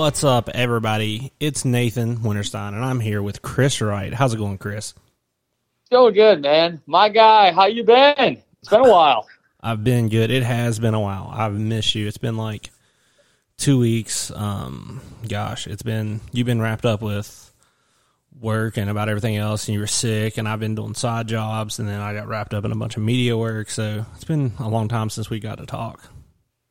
What's up, everybody? It's Nathan Winterstein, and I'm here with Chris Wright. How's it going, Chris? Going good, man. My guy, how you been? It's been a while. I've been good. It has been a while. I've missed you. It's been like two weeks. Um, gosh, it's been you've been wrapped up with work and about everything else, and you were sick, and I've been doing side jobs, and then I got wrapped up in a bunch of media work. So it's been a long time since we got to talk.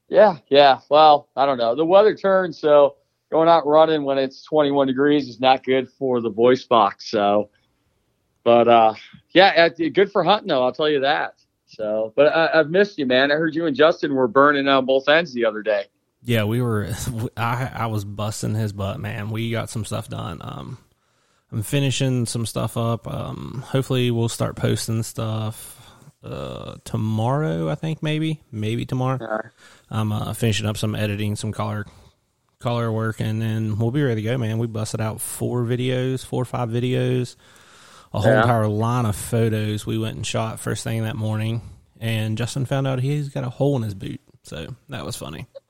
Yeah, yeah. Well, I don't know. The weather turned, so going out running when it's 21 degrees is not good for the voice box. So, but uh, yeah, good for hunting though. I'll tell you that. So, but I, have missed you, man. I heard you and Justin were burning on both ends the other day. Yeah, we were. I I was busting his butt, man. We got some stuff done. Um, I'm finishing some stuff up. Um, hopefully we'll start posting stuff uh tomorrow. I think maybe maybe tomorrow. I'm uh, finishing up some editing, some color color work, and then we'll be ready to go, man. We busted out four videos, four or five videos a whole yeah. entire line of photos we went and shot first thing that morning. And Justin found out he's got a hole in his boot. So that was funny.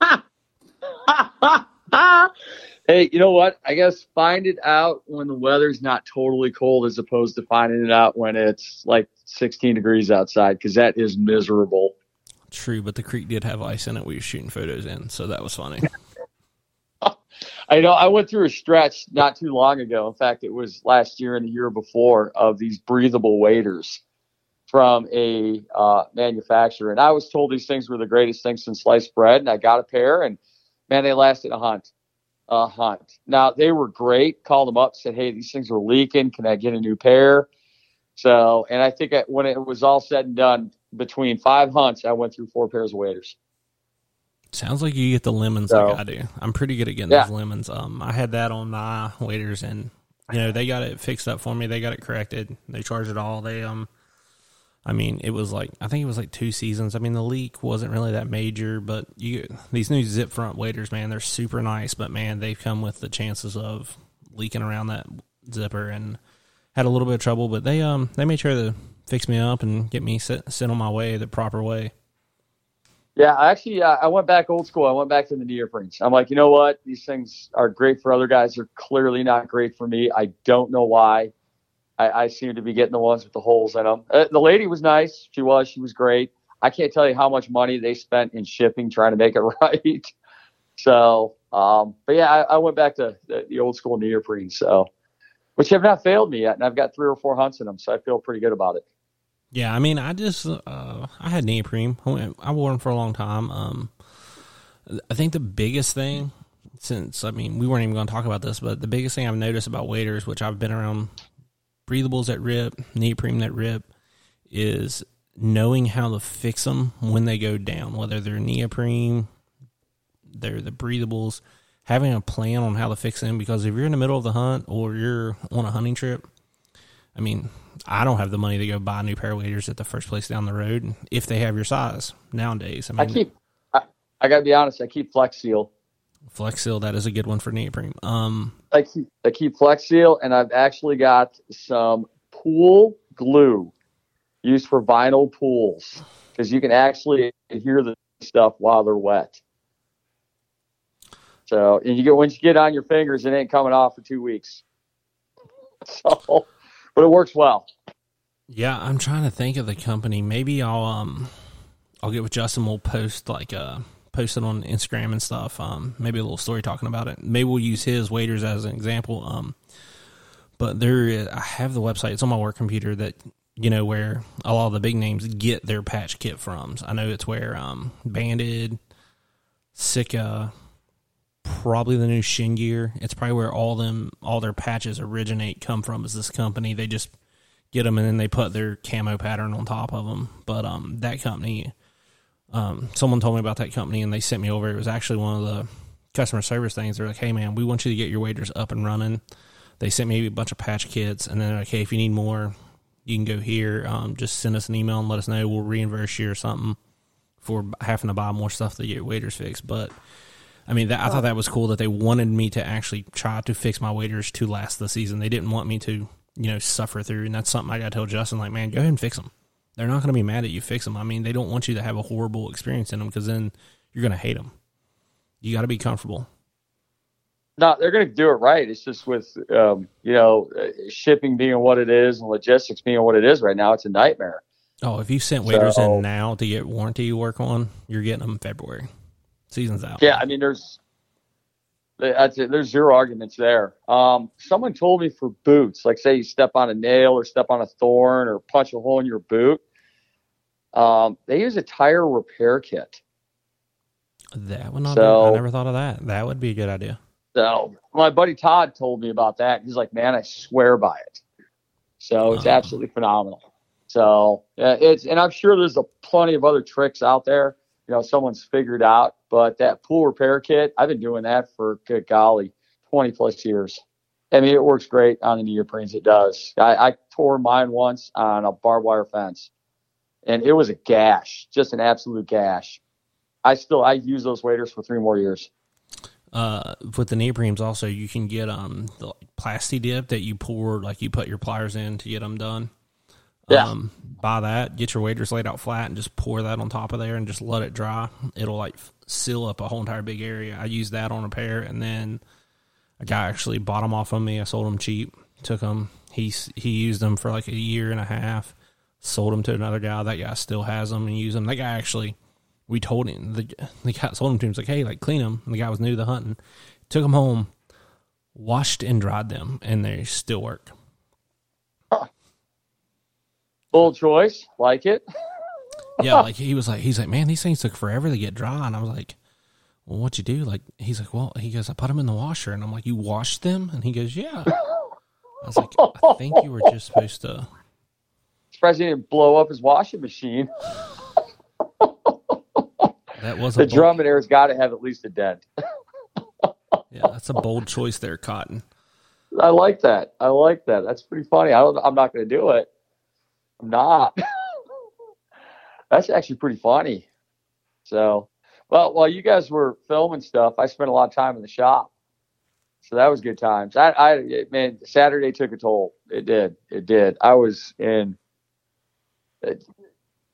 hey, you know what? I guess find it out when the weather's not totally cold as opposed to finding it out when it's like 16 degrees outside because that is miserable. True, but the creek did have ice in it. We were shooting photos in, so that was funny. I know I went through a stretch not too long ago. In fact, it was last year and the year before of these breathable waders from a uh, manufacturer, and I was told these things were the greatest things since sliced bread, and I got a pair, and man, they lasted a hunt, a hunt. Now they were great. Called them up, said, "Hey, these things are leaking. Can I get a new pair?" So, and I think when it was all said and done, between five hunts, I went through four pairs of waders. Sounds like you get the lemons so, like I do. I'm pretty good at getting yeah. those lemons. Um, I had that on my waders, and you know they got it fixed up for me. They got it corrected. They charged it all. They um, I mean, it was like I think it was like two seasons. I mean, the leak wasn't really that major, but you these new zip front waders, man, they're super nice. But man, they've come with the chances of leaking around that zipper, and had a little bit of trouble. But they um they made sure to fix me up and get me sent, sent on my way the proper way. Yeah, actually, uh, I went back old school. I went back to the neoprenes. I'm like, you know what? These things are great for other guys. They're clearly not great for me. I don't know why. I, I seem to be getting the ones with the holes in them. Uh, the lady was nice. She was. She was great. I can't tell you how much money they spent in shipping trying to make it right. so, um, but yeah, I, I, went back to the, the old school neoprenes. So, which have not failed me yet, and I've got three or four hunts in them, so I feel pretty good about it. Yeah, I mean, I just uh, I had neoprene. I wore them for a long time. Um, I think the biggest thing, since I mean, we weren't even going to talk about this, but the biggest thing I've noticed about waders, which I've been around breathables that rip, neoprene that rip, is knowing how to fix them when they go down, whether they're neoprene, they're the breathables, having a plan on how to fix them. Because if you're in the middle of the hunt or you're on a hunting trip, I mean, I don't have the money to go buy new pair of waders at the first place down the road if they have your size nowadays. I mean, I keep, I, I gotta be honest, I keep Flex Seal. Flex Seal, that is a good one for neoprene. Um, I keep, I keep Flex Seal, and I've actually got some pool glue used for vinyl pools because you can actually hear the stuff while they're wet. So, and you get once you get on your fingers, it ain't coming off for two weeks. So but it works well. Yeah, I'm trying to think of the company. Maybe I'll um I'll get with Justin. We'll post like uh post it on Instagram and stuff. Um, maybe a little story talking about it. Maybe we'll use his waders as an example. Um, but there, I have the website. It's on my work computer that you know where a lot of the big names get their patch kit from. I know it's where um Banded, Sitka, probably the new Shin Gear. It's probably where all them all their patches originate come from. Is this company? They just get them and then they put their camo pattern on top of them. But um, that company, um, someone told me about that company and they sent me over. It was actually one of the customer service things. They're like, "Hey man, we want you to get your waders up and running." They sent me a bunch of patch kits and then like, "Hey, if you need more, you can go here. Um, just send us an email and let us know. We'll reimburse you or something for having to buy more stuff to get waders fixed." But I mean, that, I thought that was cool that they wanted me to actually try to fix my waders to last the season. They didn't want me to, you know, suffer through, and that's something I got to tell Justin. Like, man, go ahead and fix them. They're not going to be mad at you fix them. I mean, they don't want you to have a horrible experience in them because then you're going to hate them. You got to be comfortable. No, they're going to do it right. It's just with um, you know uh, shipping being what it is and logistics being what it is right now. It's a nightmare. Oh, if you sent waders So- in now to get warranty work on, you're getting them in February. Season's out. Yeah, I mean, there's that's it. There's zero arguments there. Um, someone told me for boots, like say you step on a nail or step on a thorn or punch a hole in your boot, um, they use a tire repair kit. That would not. So- I never thought of that. That would be a good idea. So my buddy Todd told me about that. He's like, man, I swear by it. So it's Wow. absolutely phenomenal. So yeah, it's and I'm sure there's a plenty of other tricks out there. You know, someone's figured out. But that pool repair kit, I've been doing that for good golly, 20 plus years. I mean, it works great on the neoprenes. It does. I, I tore mine once on a barbed wire fence, and it was a gash, just an absolute gash. I still I use those waders for three more years. Uh, with the neoprenes, also you can get um the plasti dip that you pour, like you put your pliers in to get them done. Yeah. Um, buy that, get your waders laid out flat, and just pour that on top of there, and just let it dry. It'll like seal up a whole entire big area. I used that on a pair, and then a guy actually bought them off of me. I sold them cheap. Took them. He he used them for like a year and a half. Sold them to another guy. That guy still has them and use them. That guy actually, we told him the the guy sold them to him. He's like, hey, like clean them. And the guy was new to hunting. Took them home, washed and dried them, and they still work. Bold choice, like it. yeah, like he was like, he's like, man, these things took forever to get dry, and I was like, well, what'd you do? Like, he's like, well, he goes, I put them in the washer, and I'm like, you washed them? And he goes, yeah. I was like, I think you were just supposed to. Surprised he didn't blow up his washing machine. That was The a bold, drum in there's got to have at least a dent. yeah, that's a bold choice there, Cotton. I like that. I like that. That's pretty funny. I don't. I'm not going to do it. I'm not. That's actually pretty funny. So, well, while you guys were filming stuff, I spent a lot of time in the shop. So that was good times. I, I, man, Saturday took a toll. It did. It did. I was in uh,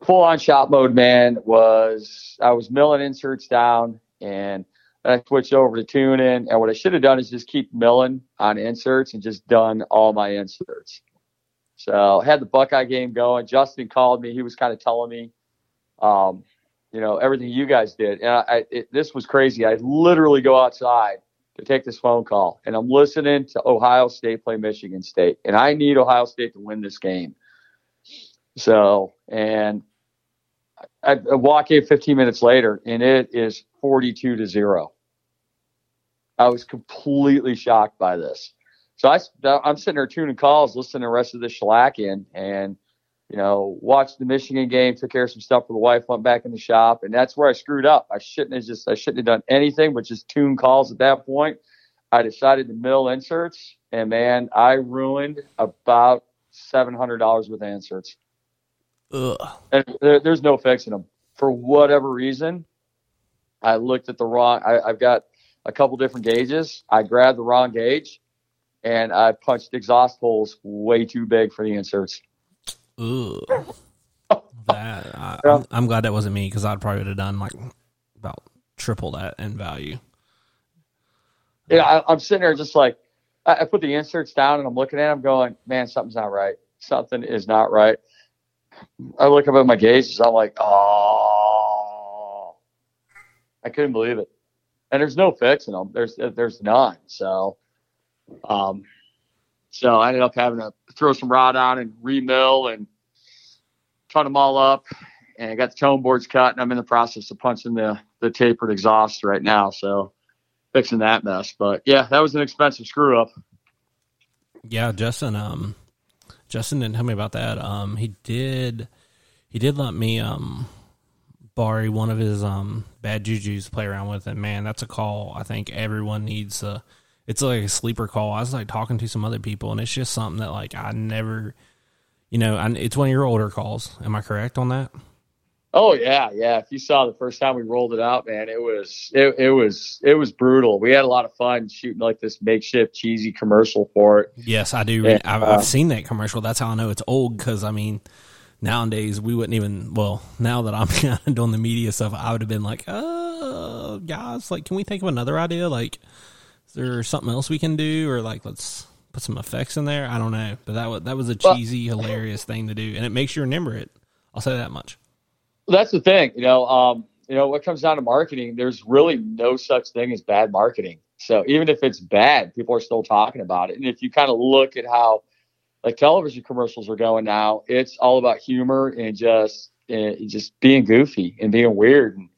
full on shop mode, man. Was I was milling inserts down and I switched over to tuning. And what I should have done is just keep milling on inserts and just done all my inserts. So had the Buckeye game going. Justin called me. He was kind of telling me, um, you know, everything you guys did. And I, I it, this was crazy. I literally go outside to take this phone call, and I'm listening to Ohio State play Michigan State, and I need Ohio State to win this game. So, and I, I walk in 15 minutes later, and it is 42 to zero. I was completely shocked by this. So I, I'm sitting there tuning calls, listening to the rest of the shellac in, and you know, watched the Michigan game, took care of some stuff for the wife, went back in the shop, and that's where I screwed up. I shouldn't have just I shouldn't have done anything but just tune calls at that point. I decided to mill inserts, and man, I ruined about seven hundred dollars worth of inserts. Ugh. And there, there's no fixing them for whatever reason. I looked at the wrong. I, I've got a couple different gauges. I grabbed the wrong gauge, and I punched exhaust holes way too big for the inserts. Ugh. That I, Yeah. I'm glad that wasn't me because I'd probably would have done like about triple that in value. Yeah, I, I'm sitting there just like I, I put the inserts down and I'm looking at them, going, "Man, something's not right. Something is not right." I look up at my gauges. I'm like, "Oh!" I couldn't believe it. And there's no fixing them. There's there's none. So, um, so I ended up having to throw some rod on and remill and cut them all up. And I got the tone boards cut, and I'm in the process of punching the the tapered exhaust right now. So fixing that mess. But yeah, that was an expensive screw up. Yeah, Justin. Um, Justin didn't tell me about that. Um, he did. He did let me um borrow one of his um bad juju's to play around with, and man, that's a call. I think everyone needs a. It's like a sleeper call. I was like talking to some other people, and it's just something that like I never, you know, I, it's one of your older calls. Am I correct on that? Oh yeah, yeah. If you saw the first time we rolled it out, man, it was it, it was it was brutal. We had a lot of fun shooting like this makeshift cheesy commercial for it. Yes, I do. Yeah, I've, uh, I've seen that commercial. That's how I know it's old. Because I mean, nowadays we wouldn't even. Well, now that I'm kind of doing the media stuff, I would have been like, "Oh, guys, like, can we think of another idea?" Like, there something else we can do, or like let's put some effects in there? I don't know, but that was that was a Well- cheesy, hilarious thing to do, and it makes you remember it. I'll say that much. that's the thing, you know. Um, you know, what comes down to marketing, there's really no such thing as bad marketing. So even if it's bad, people are still talking about it. And if you kind of look at how like television commercials are going now, it's all about humor and just uh, just being goofy and being weird and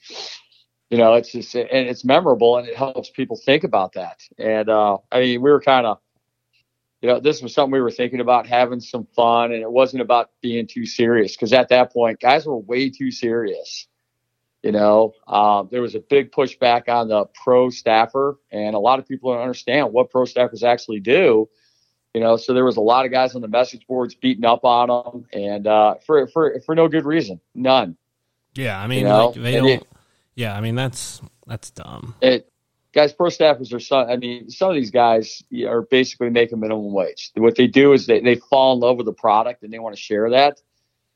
you know, it's just and it's memorable and it helps people think about that. And uh, I mean, we were kind of you know, this was something we were thinking about having some fun, and it wasn't about being too serious because at that point, guys were way too serious. You know, um, there was a big pushback on the pro staffer, and a lot of people don't understand what pro staffers actually do. You know, so there was a lot of guys on the message boards beating up on them, and uh, for for for no good reason, none. Yeah, I mean, You know, like they and don't. it- yeah, I mean that's that's dumb. it guys pro staffers are some i mean some of these guys are basically making minimum wage what they do is they, they fall in love with the product and they want to share that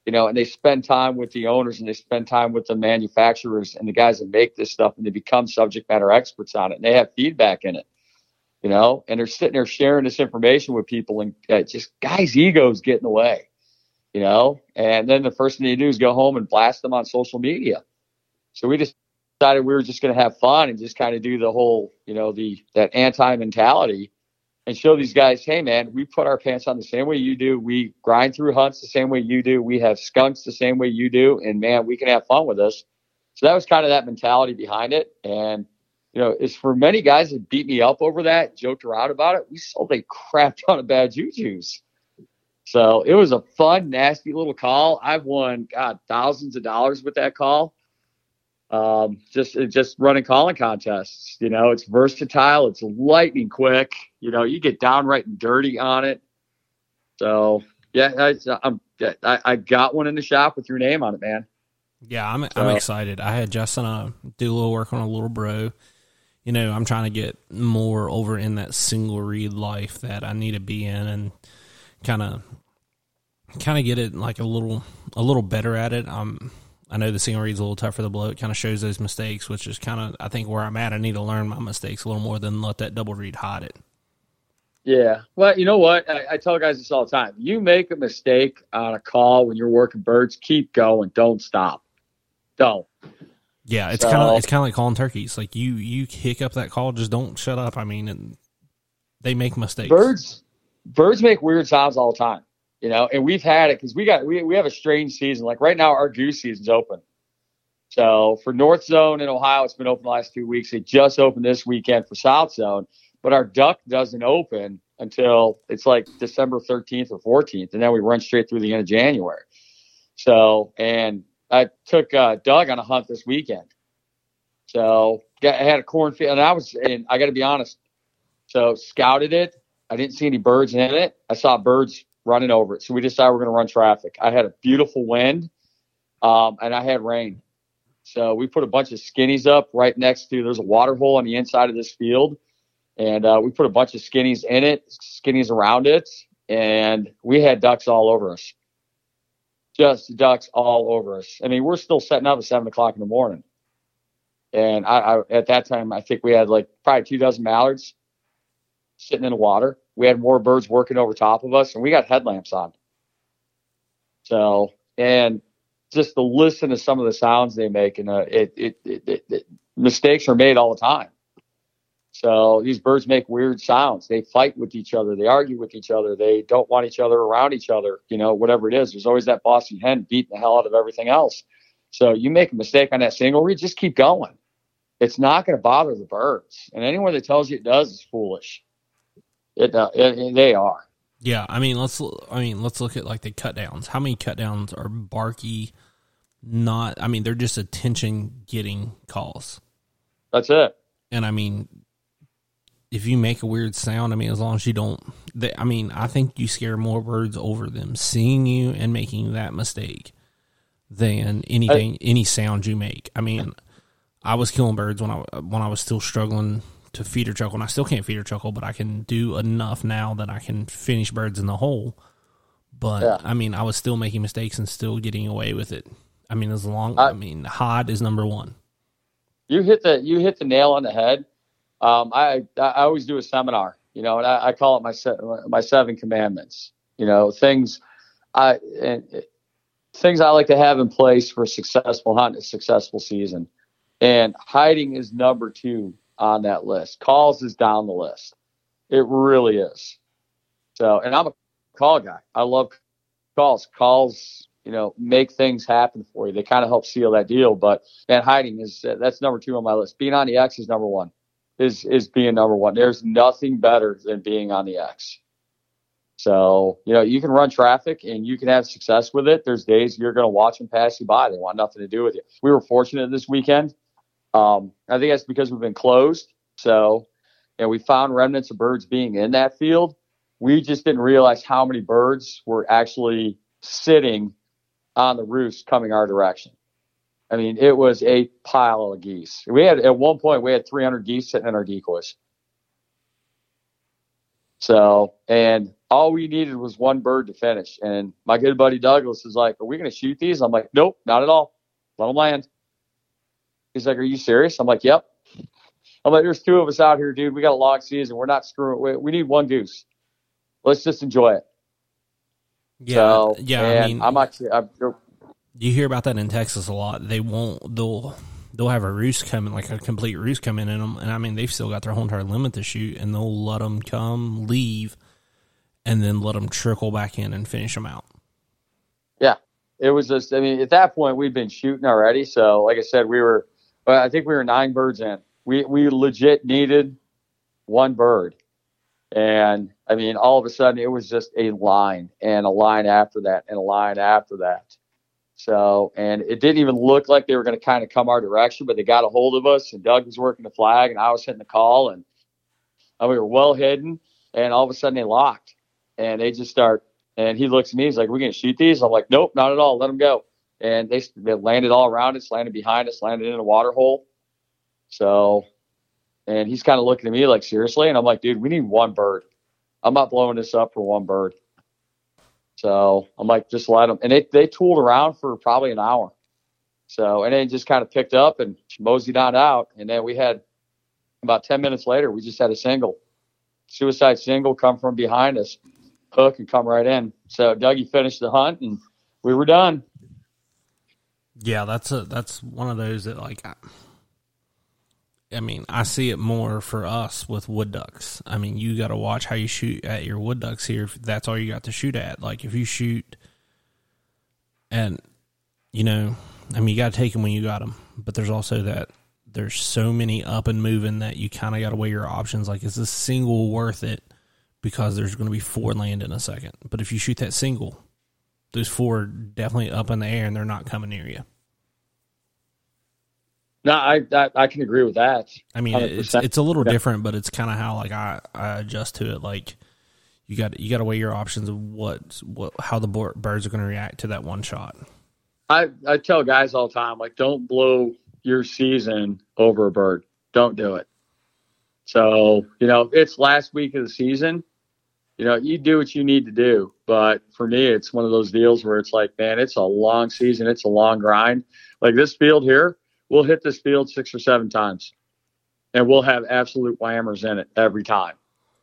you know and they spend time with the owners and they spend time with the manufacturers and the guys that make this stuff and they become subject matter experts on it and they have feedback in it you know and they're sitting there sharing this information with people and uh, just guys egos get in the way you know and then the first thing they do is go home and blast them on social media so we just decided we were just going to have fun and just kind of do the whole, you know, the that anti mentality and show these guys, hey man, we put our pants on the same way you do. We grind through hunts the same way you do. We have skunks the same way you do, and man, we can have fun with this. So that was kind of that mentality behind it. And you know, it's for many guys that beat me up over that, joked around about it. We sold a crap ton of bad juju's. So it was a fun, nasty little call. I've won God thousands of dollars with that call um, just just running calling contests. You know, it's versatile. It's lightning quick. You know, you get downright and dirty on it. So yeah, I, I'm I, I got one in the shop with your name on it, man. Yeah, I'm I'm excited. I had Justin uh, do a little work on a little bro. You know, I'm trying to get more over in that single reed life that I need to be in, and kind of kind of get it like a little a little better at it. Um, I know the single reed's a little tougher to the blow. It kind of shows those mistakes, which is kind of I think where I'm at. I need to learn my mistakes a little more than let that double reed hide it. Yeah. Well, you know what? I, I tell guys this all the time. You make a mistake on a call when you're working birds, keep going. Don't stop. Don't. Yeah, it's So- kind of it's kind of like calling turkeys. Like you you hiccup that call, just don't shut up. I mean, and they make mistakes. birds birds make weird sounds all the time you know and we've had it because we got we, we have a strange season. Like right now our goose season's open. So for north zone in ohio it's been open the last two weeks. It just opened this weekend for south zone but our duck doesn't open until it's like december 13th or 14th and then we run straight through the end of january. So and i took uh, doug on a hunt this weekend. So I had a cornfield and i was and i got to be honest so scouted it. I didn't see any birds in it. I saw birds running over it. So we decided we're going to run traffic. I had a beautiful wind um, and I had rain. So we put a bunch of skinnies up right next to, there's a water hole on the inside of this field. And uh, we put a bunch of skinnies in it, skinnies around it. And we had ducks all over us. Just ducks all over us. I mean, we're still setting up at seven o'clock in the morning. And I, I at that time, I think we had like probably two dozen mallards sitting in the water. We had more birds working over top of us, and we got headlamps on. So, and just to listen to some of the sounds they make, and uh, it, it, it, it, mistakes are made all the time. So these birds make weird sounds. They fight with each other. They argue with each other. They don't want each other around each other. You know, whatever it is. There's always that Boston hen beating the hell out of everything else. So you make a mistake on that single reed, just keep going. It's not going to bother the birds, and anyone that tells you it does is foolish. It, uh, it, it- they are. Yeah, I mean, let's I mean, let's look at like the cut downs. How many cut downs are barky? Not, I mean, they're just attention getting calls. That's it. And I mean, if you make a weird sound, I mean, as long as you don't, they, I mean, I think you scare more birds over them seeing you and making that mistake than anything, any sound you make. I mean, I was killing birds when I when I was still struggling to feeder chuckle, and I still can't feeder chuckle, but I can do enough now that I can finish birds in the hole. But Yeah. I mean, I was still making mistakes and still getting away with it. I mean, as long, I, I- mean, hod is number one. You hit the you hit the nail on the head. Um, I I always do a seminar, you know, and I, I call it my se- my seven commandments. You know, things I and things I like to have in place for a successful hunt, a successful season, and hiding is number two on that list. Calls is down the list. It really is. So, and I'm a call guy. I love calls. Calls, you know, make things happen for you. They kind of help seal that deal. But and hiding is uh, that's number two on my list. Being on the X is number one. Is is being number one. There's nothing better than being on the X. So, you know, you can run traffic and you can have success with it. There's days you're going to watch them pass you by. They want nothing to do with you. We were fortunate this weekend. Um, I think that's because we've been closed. So, and we found remnants of birds being in that field. We just didn't realize how many birds were actually sitting on the roost coming our direction. I mean, it was a pile of geese. We had, at one point, we had 300 geese sitting in our decoys. So, and all we needed was one bird to finish. And my good buddy Douglas is like, Are we going to shoot these? I'm like, Nope, not at all. Let them land. He's like, Are you serious? I'm like, Yep. I'm like, There's two of us out here, dude. We got a long season. We're not screwing. We, we need one goose. Let's just enjoy it. Yeah, so, yeah. I mean, I'm actually. I'm, you hear about that in Texas a lot. They won't. They'll they'll have a roost coming, like a complete roost coming in them, and I mean they've still got their whole entire limit to shoot, and they'll let them come, leave, and then let them trickle back in and finish them out. Yeah, it was just. I mean, at that point we'd been shooting already, so like I said, we were. I think we were nine birds in. We we legit needed one bird, and I mean, all of a sudden it was just a line and a line after that and a line after that. So, and it didn't even look like they were going to kind of come our direction, but they got a hold of us, and Doug was working the flag, and I was hitting the call, and, and we were well hidden, and all of a sudden they locked, and they just start, and he looks at me, he's like, "We're going to shoot these?" I'm like, "Nope, not at all. Let them go." And they, they landed all around us, landed behind us, landed in a water hole. So, and he's kind of looking at me like, "Seriously?" And I'm like, "Dude, we need one bird. I'm not blowing this up for one bird." So I'm like, just let them. And they, they tooled around for probably an hour. So, and then just kind of picked up and moseyed on out. And then we had about 10 minutes later, we just had a single, suicide single come from behind us, hook and come right in. So Dougie finished the hunt and we were done. Yeah, that's a that's one of those that like I, mean, I see it more for us with wood ducks. I mean, you got to watch how you shoot at your wood ducks here. If that's all you got to shoot at, like if you shoot, and you know, I mean, you got to take them when you got them. But there's also that there's so many up and moving that you kind of got to weigh your options. Like, is this single worth it? Because there's going to be four land in a second. But if you shoot that single, those four are definitely up in the air and they're not coming near you. No, I, I, I can agree with that. I mean, 100%. it's it's a little different, but it's kind of how like I, I adjust to it. Like you got you got to weigh your options of what what how the birds are going to react to that one shot. I I tell guys all the time like don't blow your season over a bird. Don't do it. So you know it's last week of the season. You know you do what you need to do, but for me it's one of those deals where it's like man, it's a long season. It's a long grind. Like this field here we'll hit this field six or seven times and we'll have absolute whammers in it every time.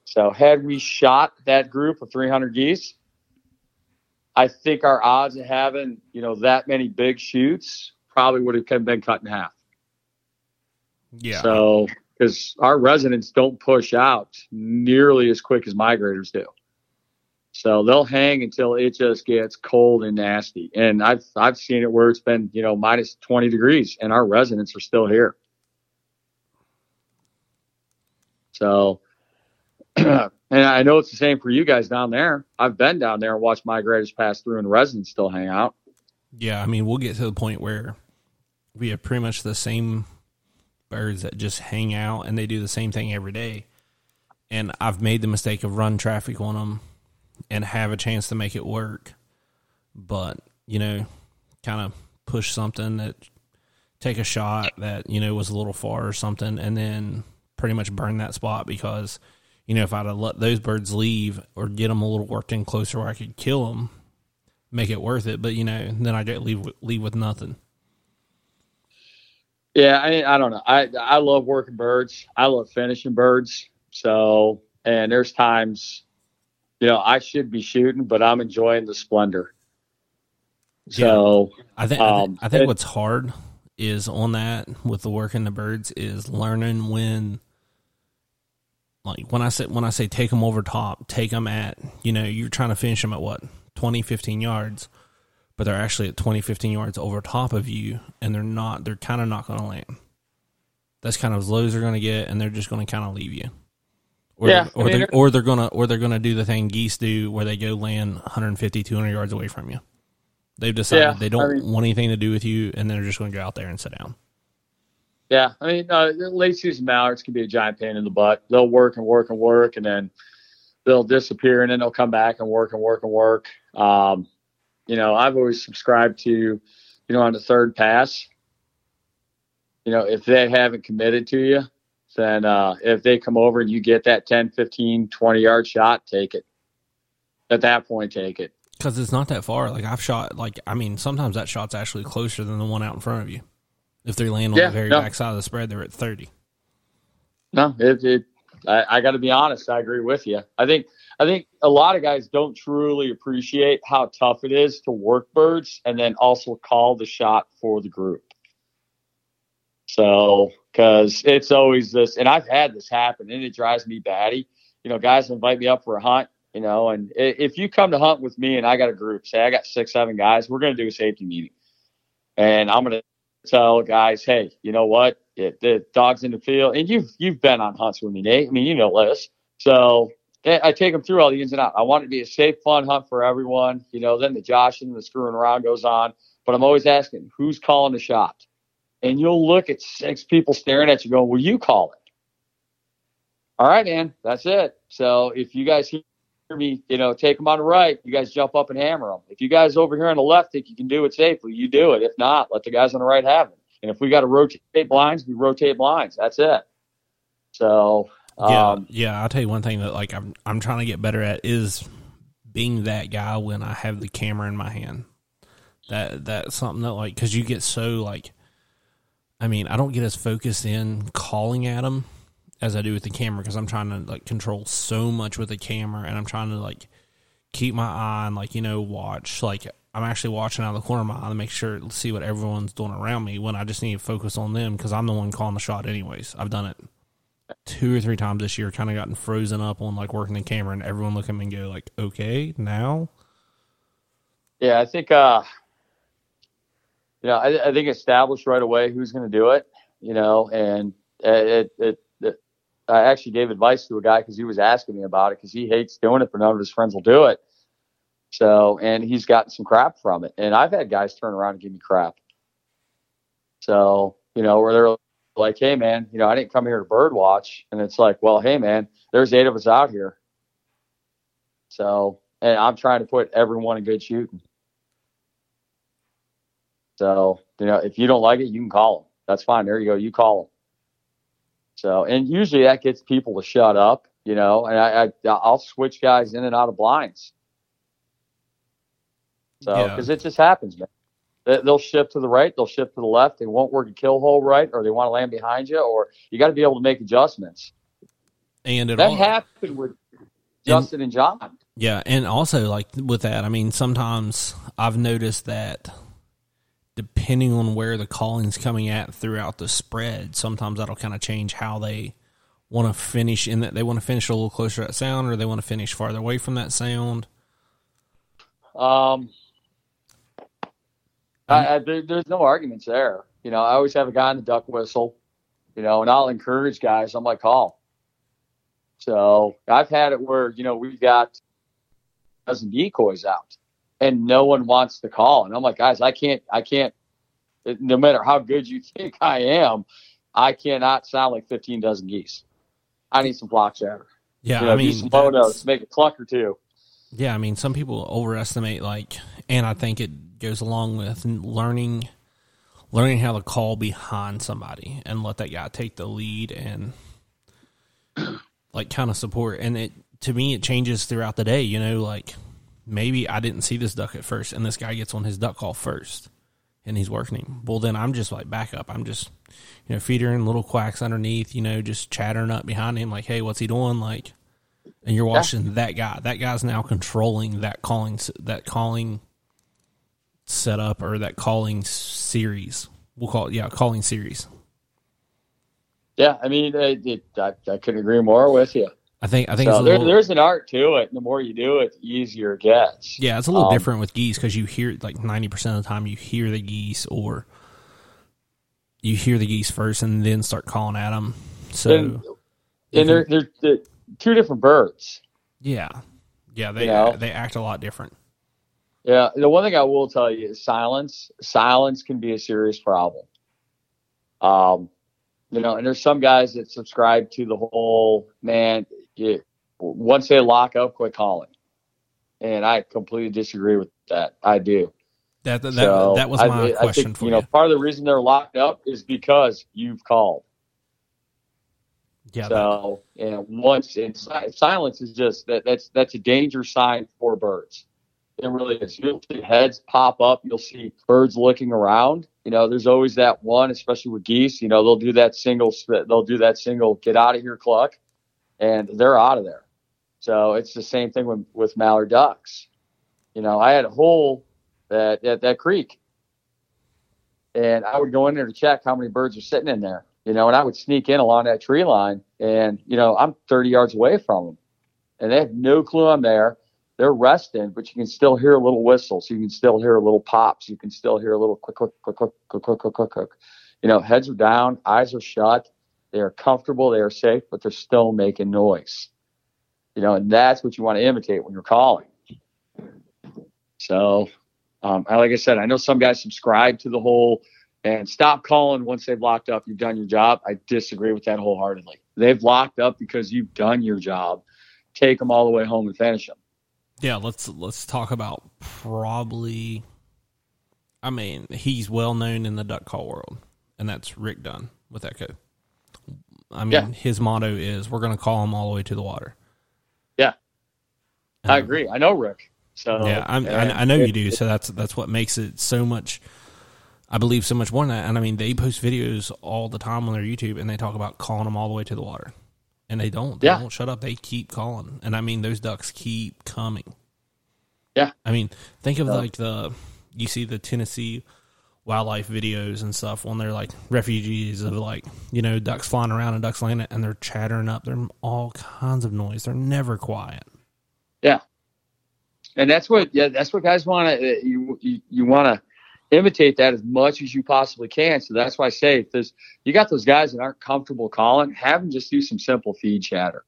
So had we shot that group of 300 geese, I think our odds of having, you know, that many big shoots probably would have been cut in half. Yeah. So, because our residents don't push out nearly as quick as migrators do. So they'll hang until it just gets cold and nasty. And I've I've seen it where it's been, you know, minus 20 degrees and our residents are still here. So and I know it's the same for you guys down there. I've been down there and watched migrators pass through and residents still hang out. Yeah, I mean, we'll get to the point where we have pretty much the same birds that just hang out and they do the same thing every day. And I've made the mistake of run traffic on them and have a chance to make it work. But, you know, kind of push something that take a shot that, you know, was a little far or something and then pretty much burn that spot because, you know, if I'd have let those birds leave or get them a little worked in closer where I could kill them, make it worth it. But, you know, then I get leave, leave with nothing. Yeah, I, I don't know. I I love working birds. I love finishing birds. So, and there's times, you know, I should be shooting, but I'm enjoying the splendor. So, I think um, I think, what's hard is on that with the working the birds is learning when like when I say when I say take them over top, take them at, you know, you're trying to finish them at what? 20 15 yards but they're actually at 20, 15 yards over top of you, and they're not, they're kind of not going to land. That's kind of as low as they're going to get, and they're just going to kind of leave you. Or, yeah, or, I mean, they're, or they're gonna or they're gonna do the thing geese do where they go land 150 200 yards away from you. They've decided yeah, they don't I mean, want anything to do with you and they're just going to go out there and sit down. Yeah i mean uh, late season mallards can be a giant pain in the butt. They'll work and work and work and then they'll disappear and then they'll come back and work and work and work. Um, you know, I've always subscribed to, you know, on the third pass, you know, if they haven't committed to you, then uh, if they come over and you get that 10, 15, 20 yard shot, take it. At that point, take it. Because it's not that far. Like I've shot, like, I mean, sometimes that shot's actually closer than the one out in front of you. If they land on yeah, the very no. back side of the spread, they're at 30. No, it, it I, I got to be honest. I agree with you. I think I think a lot of guys don't truly appreciate how tough it is to work birds and then also call the shot for the group. So, because it's always this, and I've had this happen, and it drives me batty. You know, guys invite me up for a hunt, you know, and if you come to hunt with me and I got a group, say I got six, seven guys, we're going to do a safety meeting. And I'm going to tell guys, hey, you know what? The dog's in the field, and you've you've been on hunts with me, Nate. I mean, you know this. So eh, I take them through all the ins and outs. I want it to be a safe, fun hunt for everyone. You know, then the joshing and the screwing around goes on. But I'm always asking, who's calling the shot? And you'll look at six people staring at you going, will you call it? All right, man, that's it. So if you guys hear me, you know, take them on the right, you guys jump up and hammer them. If you guys over here on the left think you can do it safely, you do it. If not, let the guys on the right have it. And if we got to rotate blinds, we rotate blinds. That's it. So yeah, um, yeah. I'll tell you one thing that like I'm I'm trying to get better at is being that guy when I have the camera in my hand. That that's something that like because you get so like, I mean, I don't get as focused in calling at them as I do with the camera because I'm trying to like control so much with the camera and I'm trying to like keep my eye on like you know watch like I'm actually watching out of the corner of my eye to make sure to see what everyone's doing around me when I just need to focus on them because I'm the one calling the shot anyways. I've done it two or three times this year, kind of gotten frozen up on like working the camera, and everyone look at me and go like, "Okay, now." Yeah, I think. uh you know, I, I think established right away who's going to do it. You know, and it, it, it I actually gave advice to a guy because he was asking me about it because he hates doing it, but none of his friends will do it. So, and he's gotten some crap from it. And I've had guys turn around and give me crap. So, you know, where they're like, hey man, you know, I didn't come here to bird watch. And it's like, well, hey man, there's eight of us out here. So, and I'm trying to put everyone in good shooting. So, you know, if you don't like it, you can call them. That's fine. There you go. You call them. So, and usually that gets people to shut up, you know, and I, I I'll switch guys in and out of blinds. So, because yeah. it just happens, man. They'll shift to the right, they'll shift to the left. They won't work a kill hole right, or they want to land behind you, or you got to be able to make adjustments. And that all, happened with Justin and, and John. Yeah, and also like with that, I mean, sometimes I've noticed that depending on where the calling's coming at throughout the spread, sometimes that'll kind of change how they want to finish in that they want to finish a little closer to that sound or they want to finish farther away from that sound. Um, I, I, there, there's no arguments there. You know, I always have a guy in the duck whistle, you know, and I'll encourage guys. I'm like, call. So I've had it where, you know, we've got a dozen decoys out and no one wants to call. And I'm like, guys, I can't, I can't, no matter how good you think I am, I cannot sound like 15 dozen geese. I need some flock chatter. Yeah. You know, I mean, some low notes, make a cluck or two. Yeah. I mean, some people overestimate like, and I think it goes along with learning learning how to call behind somebody and let that guy take the lead and like kind of support and it to me it changes throughout the day you know like maybe i didn't see this duck at first and this guy gets on his duck call first and he's working him. Well, then I'm just like back up. I'm just, you know, feeding little quacks underneath, you know, just chattering up behind him, like, hey, what's he doing? Like, and you're watching yeah. that guy. That guy's now controlling that calling, that calling setup or that calling series. We'll call it, yeah, calling series. Yeah, I mean, it, it, I, I couldn't agree more with you. I think I think so little, there's an art to it. And the more you do it, the easier it gets. Yeah, it's a little um, different with geese because you hear like ninety percent of the time you hear the geese or you hear the geese first and then start calling at them. So and, and they're, they're, they're two different birds. Yeah, yeah, they you know? they act a lot different. Yeah, the one thing I will tell you is silence. Silence can be a serious problem. Um, you know, and there's some guys that subscribe to the whole man. You, once they lock up, quit calling, and I completely disagree with that. I do. That that, so that was my I, question I think, for you. You know, part of the reason they're locked up is because you've called. Yeah. So, and once and silence is just that that's that's a danger sign for birds. It really is. You'll see heads pop up. You'll see birds looking around. You know, there's always that one, especially with geese. You know, they'll do that single. They'll do that single. Get out of here, cluck, and they're out of there. So it's the same thing with, with mallard ducks. You know, I had a hole that at that creek, and I would go in there to check how many birds are sitting in there. You know, and I would sneak in along that tree line, and you know, I'm 30 yards away from them, and they have no clue I'm there. They're resting, but you can still hear a little whistle, so you can still hear a little pops, you can still hear a little click, click, click, click, click, click, click, click. You know, heads are down, eyes are shut they are comfortable. They are safe, but they're still making noise. You know, and that's what you want to imitate when you're calling. So, um, like I said, I know some guys subscribe to the whole and stop calling once they've locked up. You've done your job. I disagree with that wholeheartedly. They've locked up because you've done your job. Take them all the way home and finish them yeah, let's let's talk about probably. I mean, he's well known in the duck call world, and that's Rick Dunn with Echo. I mean, yeah. his motto is "We're going to call him all the way to the water." Yeah, um, I agree. I know Rick, so yeah, I, I know you do. So that's that's what makes it so much. I believe so much more than that. And I mean, they post videos all the time on their YouTube, and they talk about calling them all the way to the water and they don't. They yeah. don't shut up. They keep calling, and I mean those ducks keep coming. Yeah, I mean think of like the you see the Tennessee wildlife videos and stuff when they're like refugees of like you know ducks flying around and ducks landing and they're chattering up. They're all kinds of noise. They're never quiet. Yeah, and that's what yeah that's what guys want to uh, you you, you want to imitate that as much as you possibly can. So that's why I say if there's you got those guys that aren't comfortable calling, have them just do some simple feed chatter.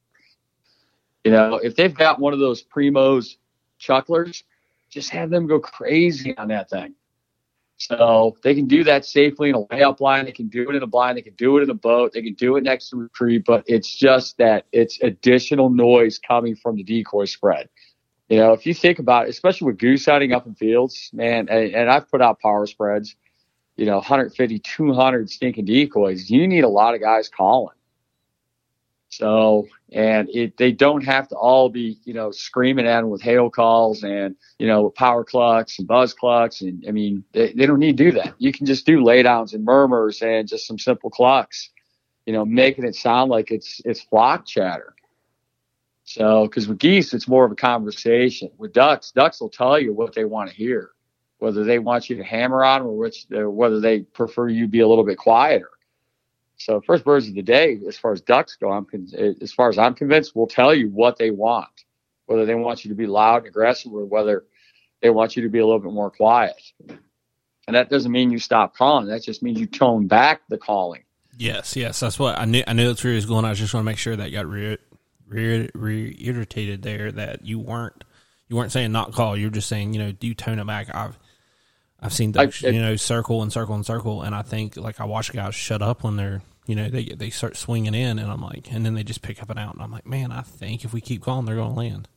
You know, if they've got one of those primos chucklers, just have them go crazy on that thing. So they can do that safely in a layup line. They can do it in a blind. They can do it in a boat. They can do it next to a tree. But it's just that it's additional noise coming from the decoy spread. You know, if you think about it, especially with goose hunting up in fields, man, and, and I've put out power spreads, you know, 150, 200 stinking decoys, you need a lot of guys calling. So, and it, they don't have to all be, you know, screaming at them with hail calls and, you know, power clucks and buzz clucks. And I mean, they, they don't need to do that. You can just do laydowns and murmurs and just some simple clucks, you know, making it sound like it's, it's flock chatter. So, because with geese, it's more of a conversation. With ducks, ducks will tell you what they want to hear, whether they want you to hammer on them or which, whether they prefer you be a little bit quieter. So, first birds of the day, as far as ducks go, I'm as far as I'm convinced, will tell you what they want, whether they want you to be loud and aggressive or whether they want you to be a little bit more quiet. And that doesn't mean you stop calling. That just means you tone back the calling. Yes, yes, that's what I knew. I knew that's where he was going. I just want to make sure that got re- re- reiterated there that you weren't you weren't saying not call. You're just saying you know do tone it back. I've I've seen those, you know circle and circle and circle, and I think like I watch guys shut up when they're you know they they start swinging in, and I'm like, and then they just pick up and out, and I'm like, man, I think if we keep calling, they're going to land.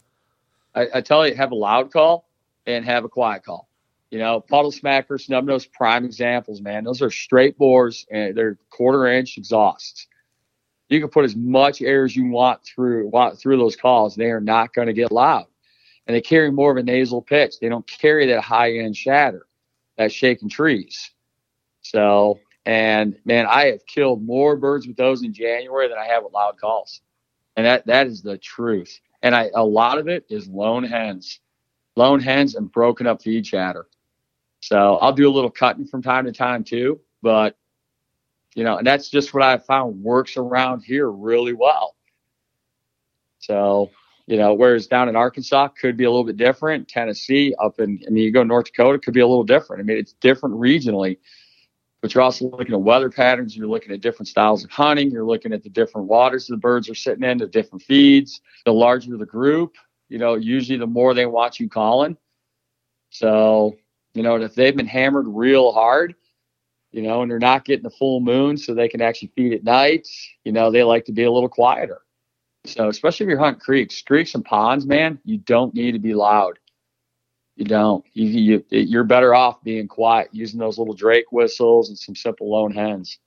I, I tell you, have a loud call and have a quiet call. You know, puddle smacker, snub nose, prime examples, man. Those are straight bores and they're quarter inch exhausts you can put as much air as you want through want through those calls. They are not going to get loud, and they carry more of a nasal pitch. They don't carry that high end shatter, that shaking trees. So, and man, I have killed more birds with those in January than I have with loud calls. And that, that is the truth. And I, a lot of it is lone hens, lone hens and broken up feed chatter. So I'll do a little cutting from time to time too, but you know, and that's just what I found works around here really well. So, you know, whereas down in Arkansas could be a little bit different. Tennessee, up in, I mean, you go North Dakota, could be a little different. I mean, it's different regionally, but you're also looking at weather patterns. You're looking at different styles of hunting. You're looking at the different waters the birds are sitting in, the different feeds. The larger the group, you know, usually the more they watch you calling. So, you know, if they've been hammered real hard, you know, and they're not getting the full moon so they can actually feed at night, you know, they like to be a little quieter. So, especially if you're hunting creeks, creeks and ponds, man, you don't need to be loud. You don't. You, you, you're better off being quiet, using those little Drake whistles and some simple lone hens.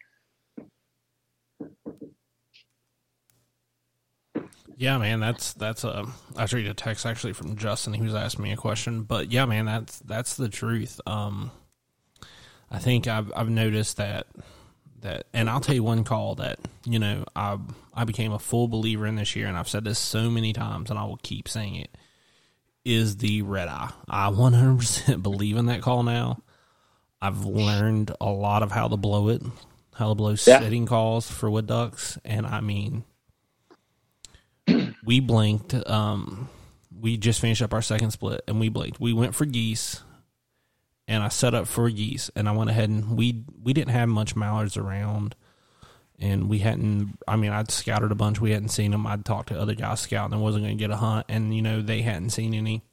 Yeah, man, that's that's a. I read a text actually from Justin. He was asking me a question, but yeah, man, that's that's the truth. Um, I think I've I've noticed that that, and I'll tell you one call that you know I I became a full believer in this year, and I've said this so many times, and I will keep saying it. Is the red eye? I 100% believe in that call now. I've learned a lot of how to blow it, how to blow yeah. setting calls for wood ducks, and I mean we blinked. Um, we just finished up our second split, and we blinked. We went for geese, and I set up for geese, and I went ahead and we we didn't have much mallards around, and we hadn't. I mean, I'd scouted a bunch. We hadn't seen them. I'd talked to other guys scouting. and wasn't going to get a hunt, and you know they hadn't seen any.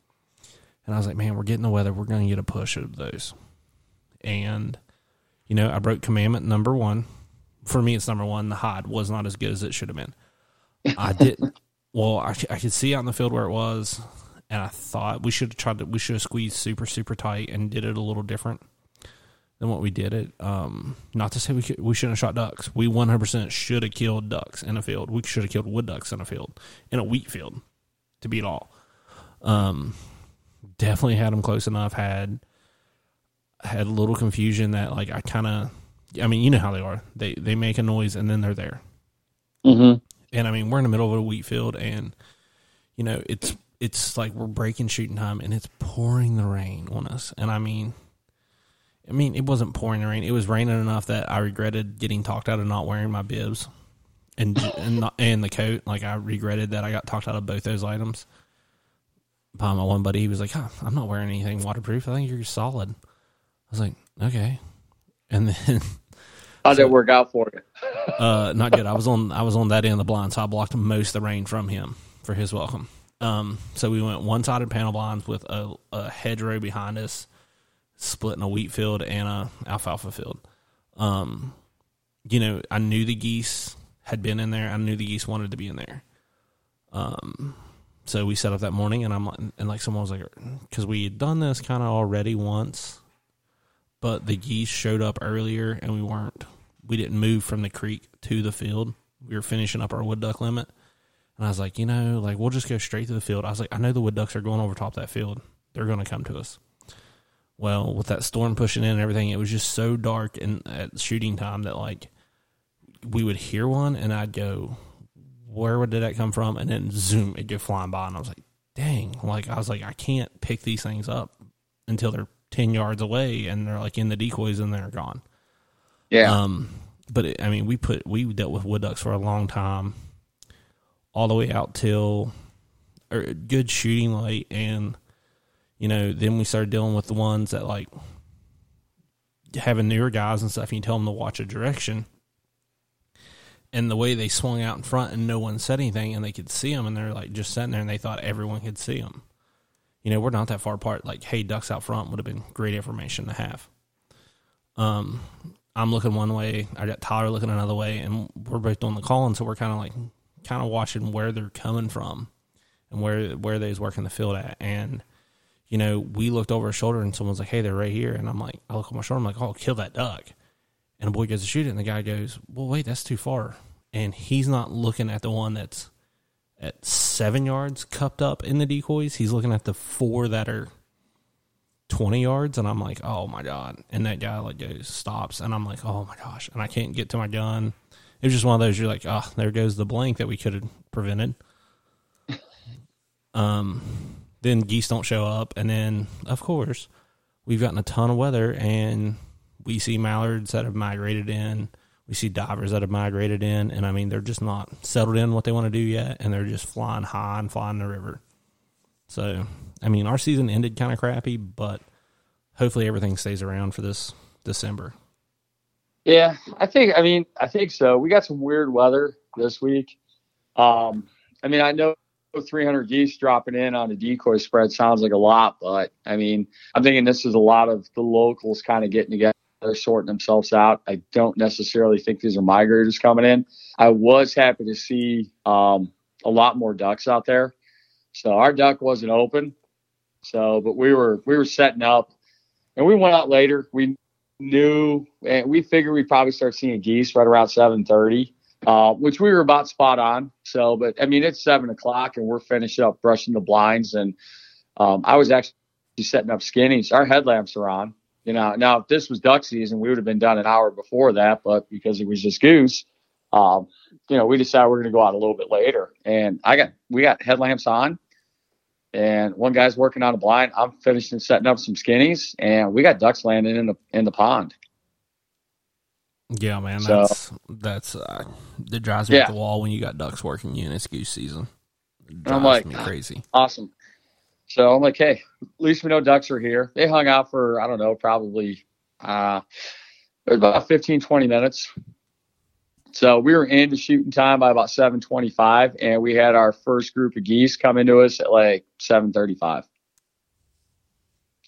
And I was like, man, we're getting the weather. We're going to get a push of those. And you know, I broke commandment number one. For me, it's number one. The hide was not as good as it should have been. I didn't. Well, I, I could see out in the field where it was, and I thought we should have tried to we should have squeezed super super tight and did it a little different than what we did it. Um, not to say we could, we shouldn't have shot ducks. We one hundred percent should have killed ducks in a field. We should have killed wood ducks in a field in a wheat field to beat all. Um, definitely had them close enough. Had had a little confusion that like I kind of. I mean, you know how they are. They they make a noise and then they're there. Mm-hmm. And I mean, we're in the middle of a wheat field, and you know, it's it's like we're breaking shooting time, and it's pouring the rain on us. And I mean, I mean, it wasn't pouring rain; it was raining enough that I regretted getting talked out of not wearing my bibs and and not, and the coat. Like I regretted that I got talked out of both those items. By my one buddy, he was like, huh, "I'm not wearing anything waterproof. I think you're solid." I was like, "Okay," and then How'd so, it work out for you? uh, not good. I was on I was on that end of the blind, so I blocked most of the rain from him for his welcome. Um, so we went one sided panel blinds with a, a, hedgerow behind us, splitting a wheat field and a alfalfa field. Um, you know, I knew the geese had been in there. I knew the geese wanted to be in there. Um, so we set up that morning, and I'm and like someone was like, because we had done this kind of already once, but the geese showed up earlier, and we weren't we didn't move from the creek to the field. We were finishing up our wood duck limit. And I was like, you know, like we'll just go straight to the field. I was like, I know the wood ducks are going over top that field. They're going to come to us. Well, with that storm pushing in and everything, it was just so dark and at shooting time that like we would hear one and I'd go, where did that come from? And then zoom, it'd go flying by. And I was like, dang, like I was like, I can't pick these things up until they're 10 yards away and they're like in the decoys and they're gone. Yeah. Um, but it, I mean, we put we dealt with wood ducks for a long time, all the way out till or good shooting light, and you know, then we started dealing with the ones that like having newer guys and stuff. And you tell them to watch a direction, and the way they swung out in front, and no one said anything, and they could see them, and they're like just sitting there, and they thought everyone could see them. You know, we're not that far apart. Like, hey, ducks out front would have been great information to have. Um, I'm looking one way, I got Tyler looking another way, and we're both doing the calling, so we're kind of like kind of watching where they're coming from and where where they's working the field at. And you know, we looked over our shoulder, and someone's like, "Hey, they're right here," and I'm like, I look over my shoulder, I'm like, "Oh, kill that duck," and a boy goes to shoot it, and the guy goes, "Well, wait, that's too far," and he's not looking at the one that's at seven yards cupped up in the decoys. He's looking at the four that are 20 yards and I'm like, oh my God. And that guy like goes, stops. And I'm like, oh my gosh. And I can't get to my gun. It was just one of those, you're like, oh, there goes the blank that we could have prevented. um, then geese don't show up. And then, of course, we've gotten a ton of weather and we see mallards that have migrated in. We see divers that have migrated in. And I mean, they're just not settled in what they want to do yet. And they're just flying high and flying the river. So, I mean, our season ended kind of crappy, but hopefully everything stays around for this December. Yeah, I think. I mean, I think so. We got some weird weather this week. Um, I mean, I know 300 geese dropping in on a decoy spread sounds like a lot, but I mean, I'm thinking this is a lot of the locals kind of getting together, sorting themselves out. I don't necessarily think these are migrators coming in. I was happy to see um, a lot more ducks out there. So our duck wasn't open. So, but we were we were setting up, and we went out later. We knew, and we figured we'd probably start seeing geese right around 7:30, uh, which we were about spot on. So, but I mean, it's seven o'clock, and we're finishing up brushing the blinds, and um, I was actually setting up skinnies. Our headlamps are on. You know, now if this was duck season, we would have been done an hour before that, but because it was just goose, um, you know, we decided we are going to go out a little bit later. And I got we got headlamps on and one guy's working on a blind. I'm finishing setting up some skinnies, and we got ducks landing in the in the pond. Yeah, man, so, that's that's uh, that drives me yeah. at the wall when you got ducks working you and it's goose season. I'm like crazy, awesome. So I'm like, hey, at least we know ducks are here. They hung out for I don't know, probably uh, about 15, 20 minutes. So we were into shooting time by about 7:25, and we had our first group of geese come into us at like 7:35.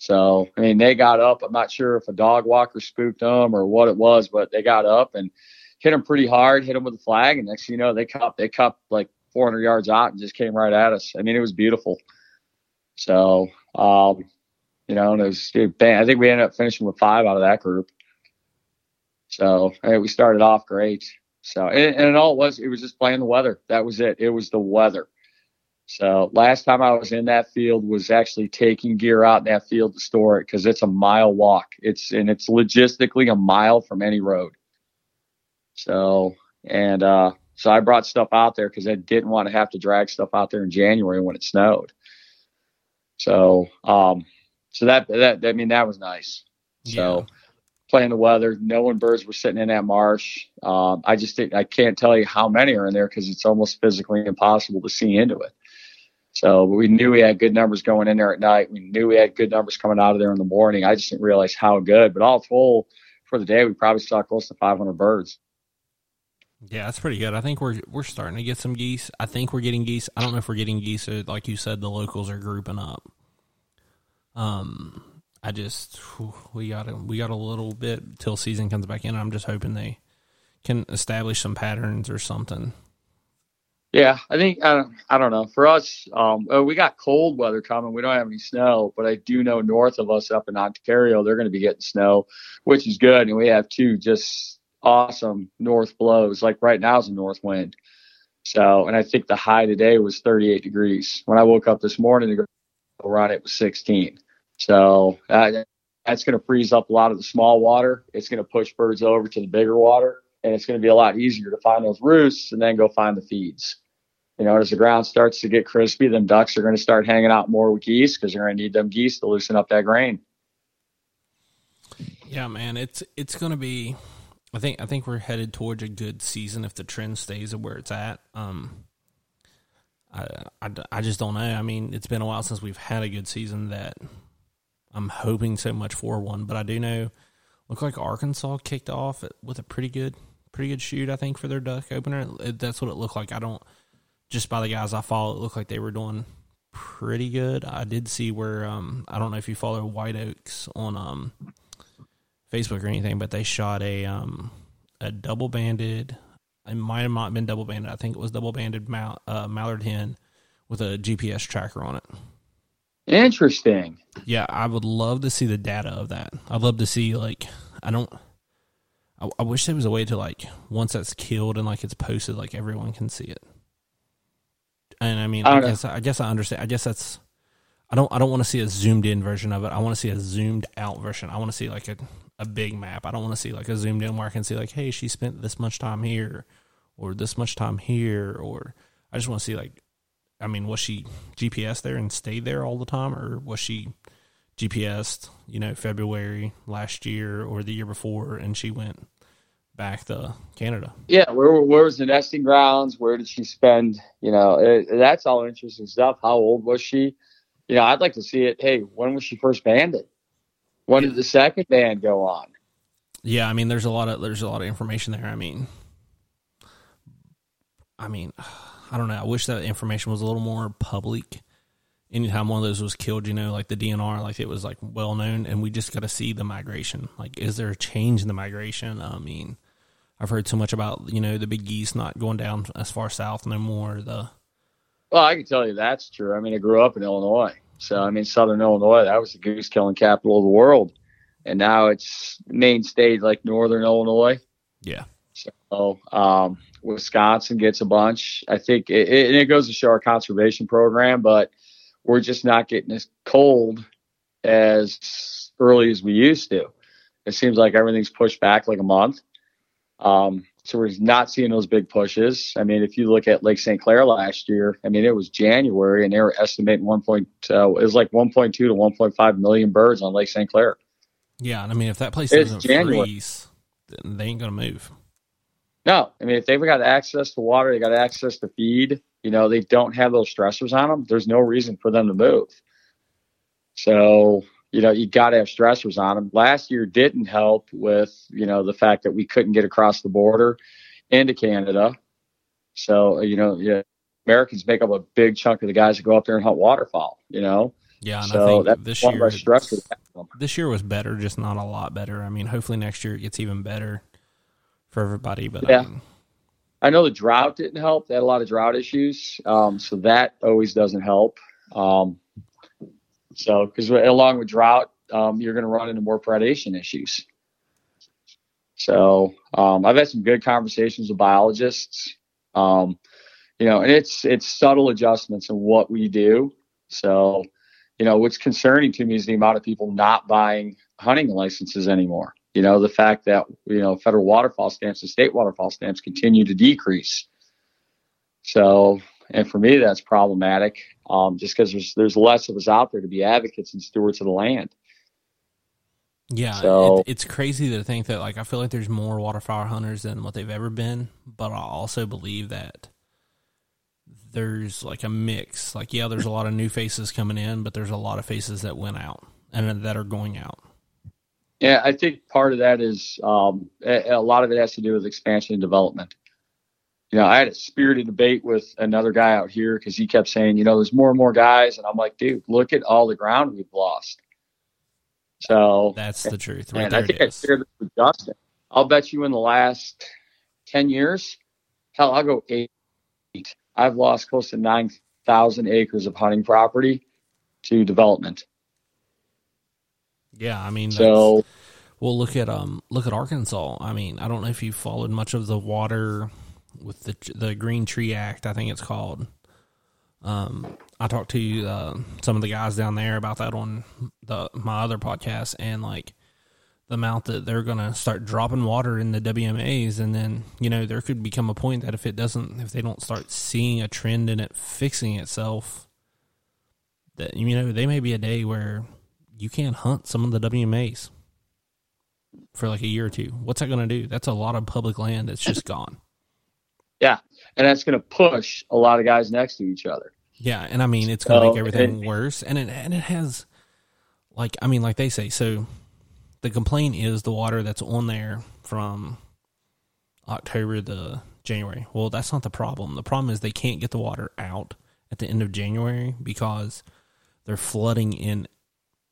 So I mean, they got up. I'm not sure if a dog walker spooked them or what it was, but they got up and hit them pretty hard. Hit them with a flag, and next thing you know, they cupped they cupped like 400 yards out and just came right at us. I mean, it was beautiful. So, um, you know, and it was, it, I think we ended up finishing with five out of that group. So we started off great. So, and, and all it was, it was just playing the weather. That was it. It was the weather. So last time I was in that field was actually taking gear out in that field to store it because it's a mile walk. It's and it's logistically a mile from any road. So and uh, so I brought stuff out there because I didn't want to have to drag stuff out there in January when it snowed. So um, so that that I mean that was nice. So playing the weather, knowing birds were sitting in that marsh. Um, I just I can't tell you how many are in there because it's almost physically impossible to see into it. So we knew we had good numbers going in there at night. We knew we had good numbers coming out of there in the morning. I just didn't realize how good. But all told, for the day, we probably saw close to 500 birds. Yeah, that's pretty good. I think we're we're starting to get some geese. I think we're getting geese. I don't know if we're getting geese. Or, like you said, the locals are grouping up. Um, I just we got a, we got a little bit till season comes back in. I'm just hoping they can establish some patterns or something. Yeah, I think I don't, I don't know. For us, um, we got cold weather coming. We don't have any snow, but I do know north of us, up in Ontario, they're going to be getting snow, which is good. And we have two just awesome north blows. Like right now is a north wind. So, and I think the high today was 38 degrees. When I woke up this morning to go it was 16. So uh, that's going to freeze up a lot of the small water. It's going to push birds over to the bigger water, and it's going to be a lot easier to find those roosts and then go find the feeds. You know, as the ground starts to get crispy, then ducks are going to start hanging out more with geese because they're going to need them geese to loosen up that grain. Yeah, man, it's it's going to be. I think I think we're headed towards a good season if the trend stays at where it's at. Um, I, I, I just don't know. I mean, it's been a while since we've had a good season that I'm hoping so much for one, but I do know look like Arkansas kicked off with a pretty good pretty good shoot I think for their duck opener. That's what it looked like. I don't just by the guys I follow, it looked like they were doing pretty good. I did see where um I don't know if you follow White Oaks on um Facebook or anything, but they shot a um a double banded. It might have not been double banded. I think it was double banded uh, mallard hen with a GPS tracker on it. Interesting. Yeah, I would love to see the data of that. I'd love to see like I don't. I, I wish there was a way to like once that's killed and like it's posted, like everyone can see it. And I mean, I, I guess I guess I understand. I guess that's. I don't I don't want to see a zoomed in version of it. I want to see a zoomed out version. I want to see like a a big map. I don't want to see like a zoomed in where I can see like, hey, she spent this much time here, or this much time here, or I just want to see like, I mean, was she GPS there and stayed there all the time, or was she GPS, you know, February last year or the year before, and she went back to Canada? Yeah, where where was the nesting grounds? Where did she spend? You know, it, that's all interesting stuff. How old was she? You know, I'd like to see it. Hey, when was she first banded? When did the second band go on? Yeah, I mean, there's a lot of there's a lot of information there. I mean, I mean, I don't know. I wish that information was a little more public. Anytime one of those was killed, you know, like the DNR, like it was like well known, and we just got to see the migration. Like, is there a change in the migration? I mean, I've heard so much about you know the big geese not going down as far south no more. The well, I can tell you that's true. I mean, I grew up in Illinois, so I mean, Southern Illinois, that was the goose killing capital of the world, and now it's main state like Northern Illinois. Yeah. So um, Wisconsin gets a bunch. I think it, it, it goes to show our conservation program, but we're just not getting as cold as early as we used to. It seems like everything's pushed back like a month. Um, so we're not seeing those big pushes. I mean, if you look at Lake St. Clair last year, I mean, it was January and they were estimating 1. Point, uh, it was like 1.2 to 1.5 million birds on Lake St. Clair. Yeah. And I mean, if that place doesn't freeze, then they ain't going to move. No, I mean, if they've got access to water, they got access to feed, you know, they don't have those stressors on them. There's no reason for them to move. So, you know, you got to have stressors on them. Last year didn't help with, you know, the fact that we couldn't get across the border into Canada. So, you know, yeah, Americans make up a big chunk of the guys that go up there and hunt waterfowl, you know? Yeah, and so I think this year, this year was better, just not a lot better. I mean, hopefully next year it gets even better for everybody. But yeah. I, mean, I know the drought didn't help. They had a lot of drought issues, um, so that always doesn't help. Um, so because along with drought, um, you're going to run into more predation issues. So um, I've had some good conversations with biologists. Um, you know, and it's it's subtle adjustments in what we do. So, you know, what's concerning to me is the amount of people not buying hunting licenses anymore. You know, the fact that, you know, federal waterfowl stamps and state waterfowl stamps continue to decrease. So, and for me, that's problematic um, just because there's, there's less of us out there to be advocates and stewards of the land. Yeah, so, it, it's crazy to think that, like, I feel like there's more waterfowl hunters than what they've ever been, but I also believe that there's like a mix. Like, yeah, there's a lot of new faces coming in, but there's a lot of faces that went out and that are going out. Yeah, I think part of that is um, a, a, lot of it has to do with expansion and development. You know, I had a spirited debate with another guy out here because he kept saying, you know, there's more and more guys, and I'm like, dude, look at all the ground we've lost. So that's the truth. Right and I think I shared this with Justin. I'll bet you in the last ten years, hell, I'll go eight. I've lost close to nine thousand acres of hunting property to development. Yeah, I mean, so well, look at um, look at Arkansas. I mean, I don't know if you followed much of the water with the the Green Tree Act. I think it's called. Um, I talked to uh, some of the guys down there about that on the my other podcast, and like the amount that they're going to start dropping water in the WMAs, and then you know there could become a point that if it doesn't, if they don't start seeing a trend in it fixing itself, that you know they may be a day where you can't hunt some of the WMAs for like a year or two. What's that going to do? That's a lot of public land that's just gone. Yeah, and that's going to push a lot of guys next to each other. Yeah, and I mean it's going to so, make everything worse, and it and it has, like I mean, like they say. So the complaint is the water that's on there from October to January. Well, that's not the problem. The problem is they can't get the water out at the end of January because they're flooding in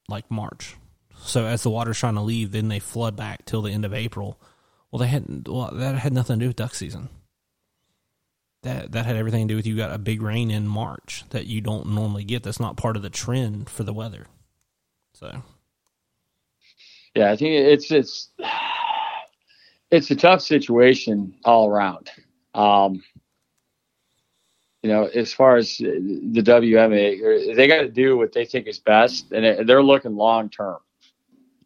like March. So as the water's trying to leave, then they flood back till the end of April. Well, they had well that had nothing to do with duck season. That that had everything to do with you got a big rain in March that you don't normally get. That's not part of the trend for the weather. So, yeah, I think it's it's it's a tough situation all around. Um, you know, as far as the WMA, they got to do what they think is best, and they're looking long term.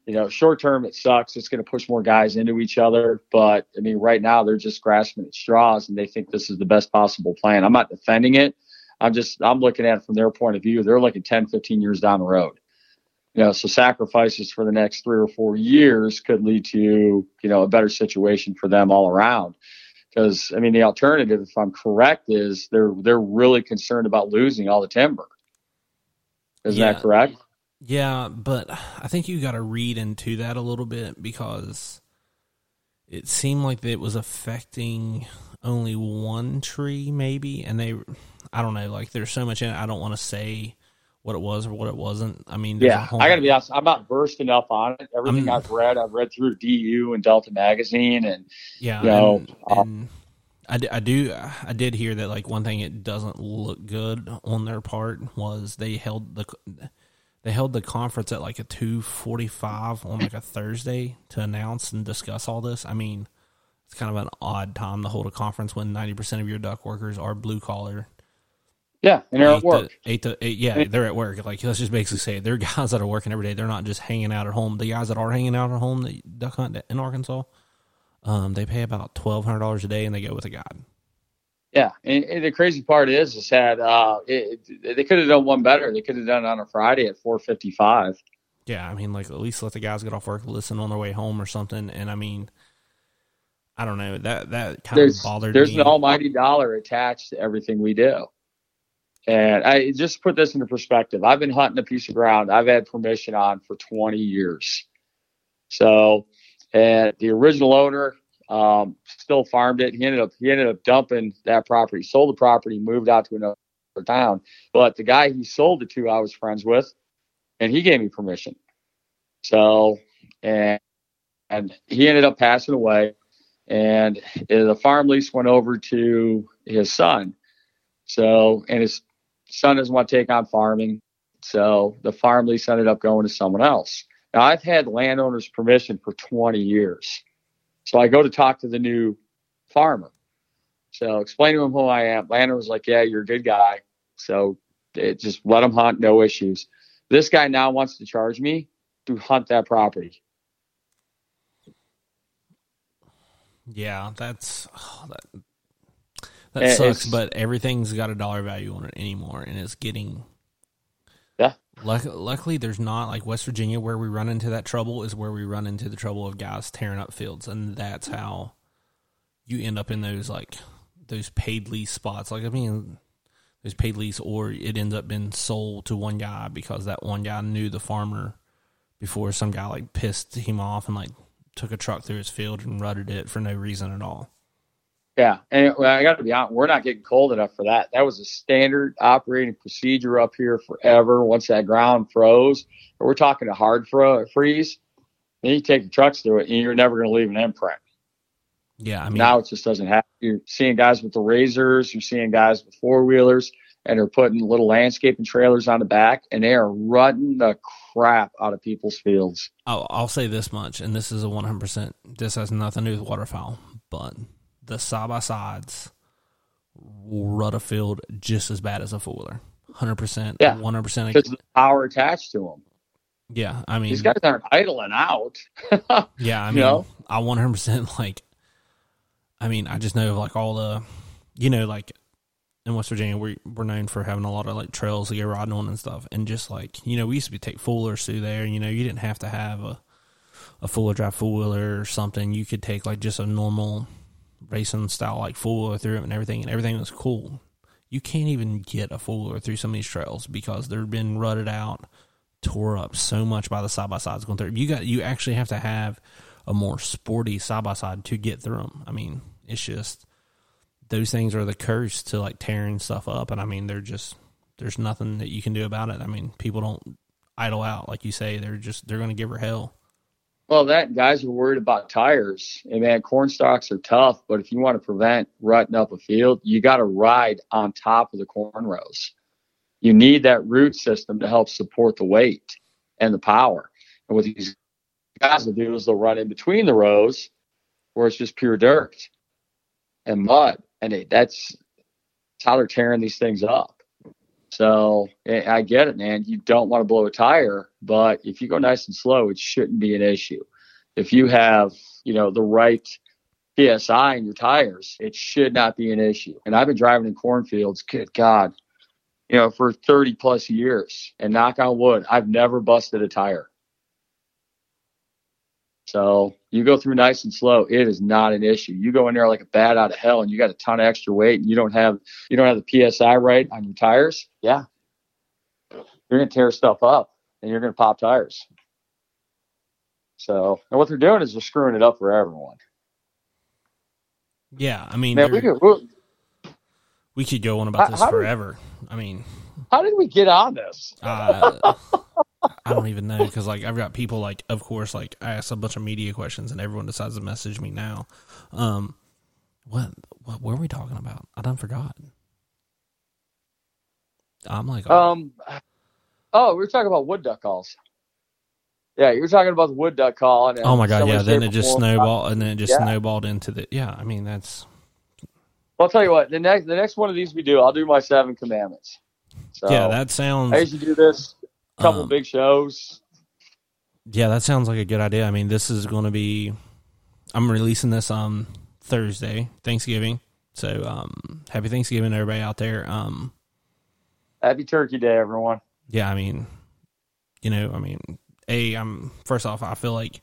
You know, short term it sucks. It's going to push more guys into each other, but I mean, right now they're just grasping at straws, and they think this is the best possible plan. I'm not defending it. I'm just I'm looking at it from their point of view. They're looking 10, 15 years down the road. You know, so sacrifices for the next three or four years could lead to you know a better situation for them all around. Because I mean, the alternative, if I'm correct, is they're they're really concerned about losing all the timber. Is yeah. that correct? Yeah, but I think you got to read into that a little bit because it seemed like it was affecting only one tree, maybe, and they, I don't know, like there's so much in it. I don't want to say what it was or what it wasn't. I mean, yeah, I got to be honest. I'm not versed enough on it. Everything i have read, I've read through DU and Delta Magazine, and yeah, you know, and, uh, and I, I do I did hear that like one thing it doesn't look good on their part was they held the they held the conference at like a two forty five on like a Thursday to announce and discuss all this. I mean, it's kind of an odd time to hold a conference when ninety percent of your duck workers are blue collar yeah, and they're eight at work. To, eight to eight. Yeah, they're at work. Like let's just basically say they're guys that are working every day. They're not just hanging out at home. The guys that are hanging out at home, the duck hunt in Arkansas, um, they pay about twelve hundred dollars a day, and they go with a guide. Yeah, and, and the crazy part is, is that uh, it, it, they could have done one better. They could have done it on a Friday at four fifty five. Yeah, I mean, like at least let the guys get off work, listen on their way home or something. And I mean, I don't know that that kind there's, of bothered there's me. There's an almighty dollar attached to everything we do. And I just put this into perspective. I've been hunting a piece of ground I've had permission on for 20 years. So, and the original owner um, still farmed it. He ended up he ended up dumping that property, sold the property, moved out to another town. But the guy he sold it to, I was friends with, and he gave me permission. So, and and he ended up passing away, and the farm lease went over to his son. So, and his son doesn't want to take on farming. So the farm lease ended up going to someone else. Now I've had landowners permission for 20 years. So I go to talk to the new farmer. So explain to him who I am. Landowner was like, yeah, you're a good guy. So it, just let him hunt, no issues. This guy now wants to charge me to hunt that property. Yeah, that's oh, that that and sucks, but everything's got a dollar value on it anymore, and it's getting. Yeah. luckily, there's not like West Virginia where we run into that trouble is where we run into the trouble of guys tearing up fields, and that's how you end up in those like those paid lease spots. Like I mean, those paid lease, or it ends up being sold to one guy because that one guy knew the farmer before some guy like pissed him off and like took a truck through his field and rutted it for no reason at all. Yeah, and I got to be honest, we're not getting cold enough for that. That was a standard operating procedure up here forever. Once that ground froze, we're talking a hard fro- freeze, then you take the trucks through it, and you're never going to leave an imprint. Yeah, I mean now it just doesn't happen. You're seeing guys with the razors, you're seeing guys with four wheelers, and they're putting little landscaping trailers on the back, and they are rutting the crap out of people's fields. I'll, I'll say this much, and this is a 100. percent This has nothing to do with waterfowl, but the side by sides will rut a field just as bad as a four wheeler. Hundred percent. Yeah, one hundred percent. Because the power attached to them. Yeah, I mean these guys aren't idling out. yeah, I mean, you know? I one hundred percent like. I mean, I just know of like all the, you know, like in West Virginia, we we're known for having a lot of like trails to go riding on and stuff, and just like you know, we used to be take foolers through there. You know, you didn't have to have a a full drive four wheeler or something. You could take like just a normal racing style like four wheeler through it and everything, and everything was cool. You can't even get a four wheeler through some of these trails because they've been rutted out, tore up so much by the side by sides going through. You got you actually have to have a more sporty side by side to get through them. I mean, it's just those things are the curse to like tearing stuff up, and I mean they're just there's nothing that you can do about it. I mean, people don't idle out like you say. They're just they're going to give her hell. Well, that guys are worried about tires. And man, corn stalks are tough, but if you want to prevent rutting up a field, you got to ride on top of the corn rows. You need that root system to help support the weight and the power. And what these guys will do is they'll run in between the rows where it's just pure dirt and mud. And it, that's how they're tearing these things up. So eh, I get it, man. You don't want to blow a tire, but if you go mm-hmm. nice and slow, it shouldn't be an issue. If you have, you know, the right PSI in your tires, it should not be an issue. And I've been driving in cornfields, good God, you know, for 30 plus years. And knock on wood, I've never busted a tire. So you go through nice and slow, it is not an issue. You go in there like a bat out of hell and you got a ton of extra weight and you don't have you don't have the PSI right on your tires, yeah. You're gonna tear stuff up and you're gonna pop tires. So and what they're doing is they're screwing it up for everyone. Yeah, I mean, Man, we could we could go on about how, this how forever. Did, I mean, how did we get on this? Uh, I don't even know because like I've got people like, of course, like I ask a bunch of media questions and everyone decides to message me now. Um, what what were we talking about? I done forgot. I'm like, oh. um, oh, we were talking about wood duck calls. Yeah, you were talking about the wood duck call. And, oh my god, yeah. Then it just snowballed, and then it just yeah. snowballed into the. Yeah, I mean that's. Well, I'll tell you what. The next, the next one of these we do, I'll do my seven commandments. So, yeah, that sounds. I usually do this couple um, big shows. Yeah, that sounds like a good idea. I mean, this is going to be. I'm releasing this on Thursday, Thanksgiving. So, um, happy Thanksgiving, everybody out there. Um, happy Turkey Day, everyone. Yeah, I mean, you know, I mean, a, I'm first off, I feel like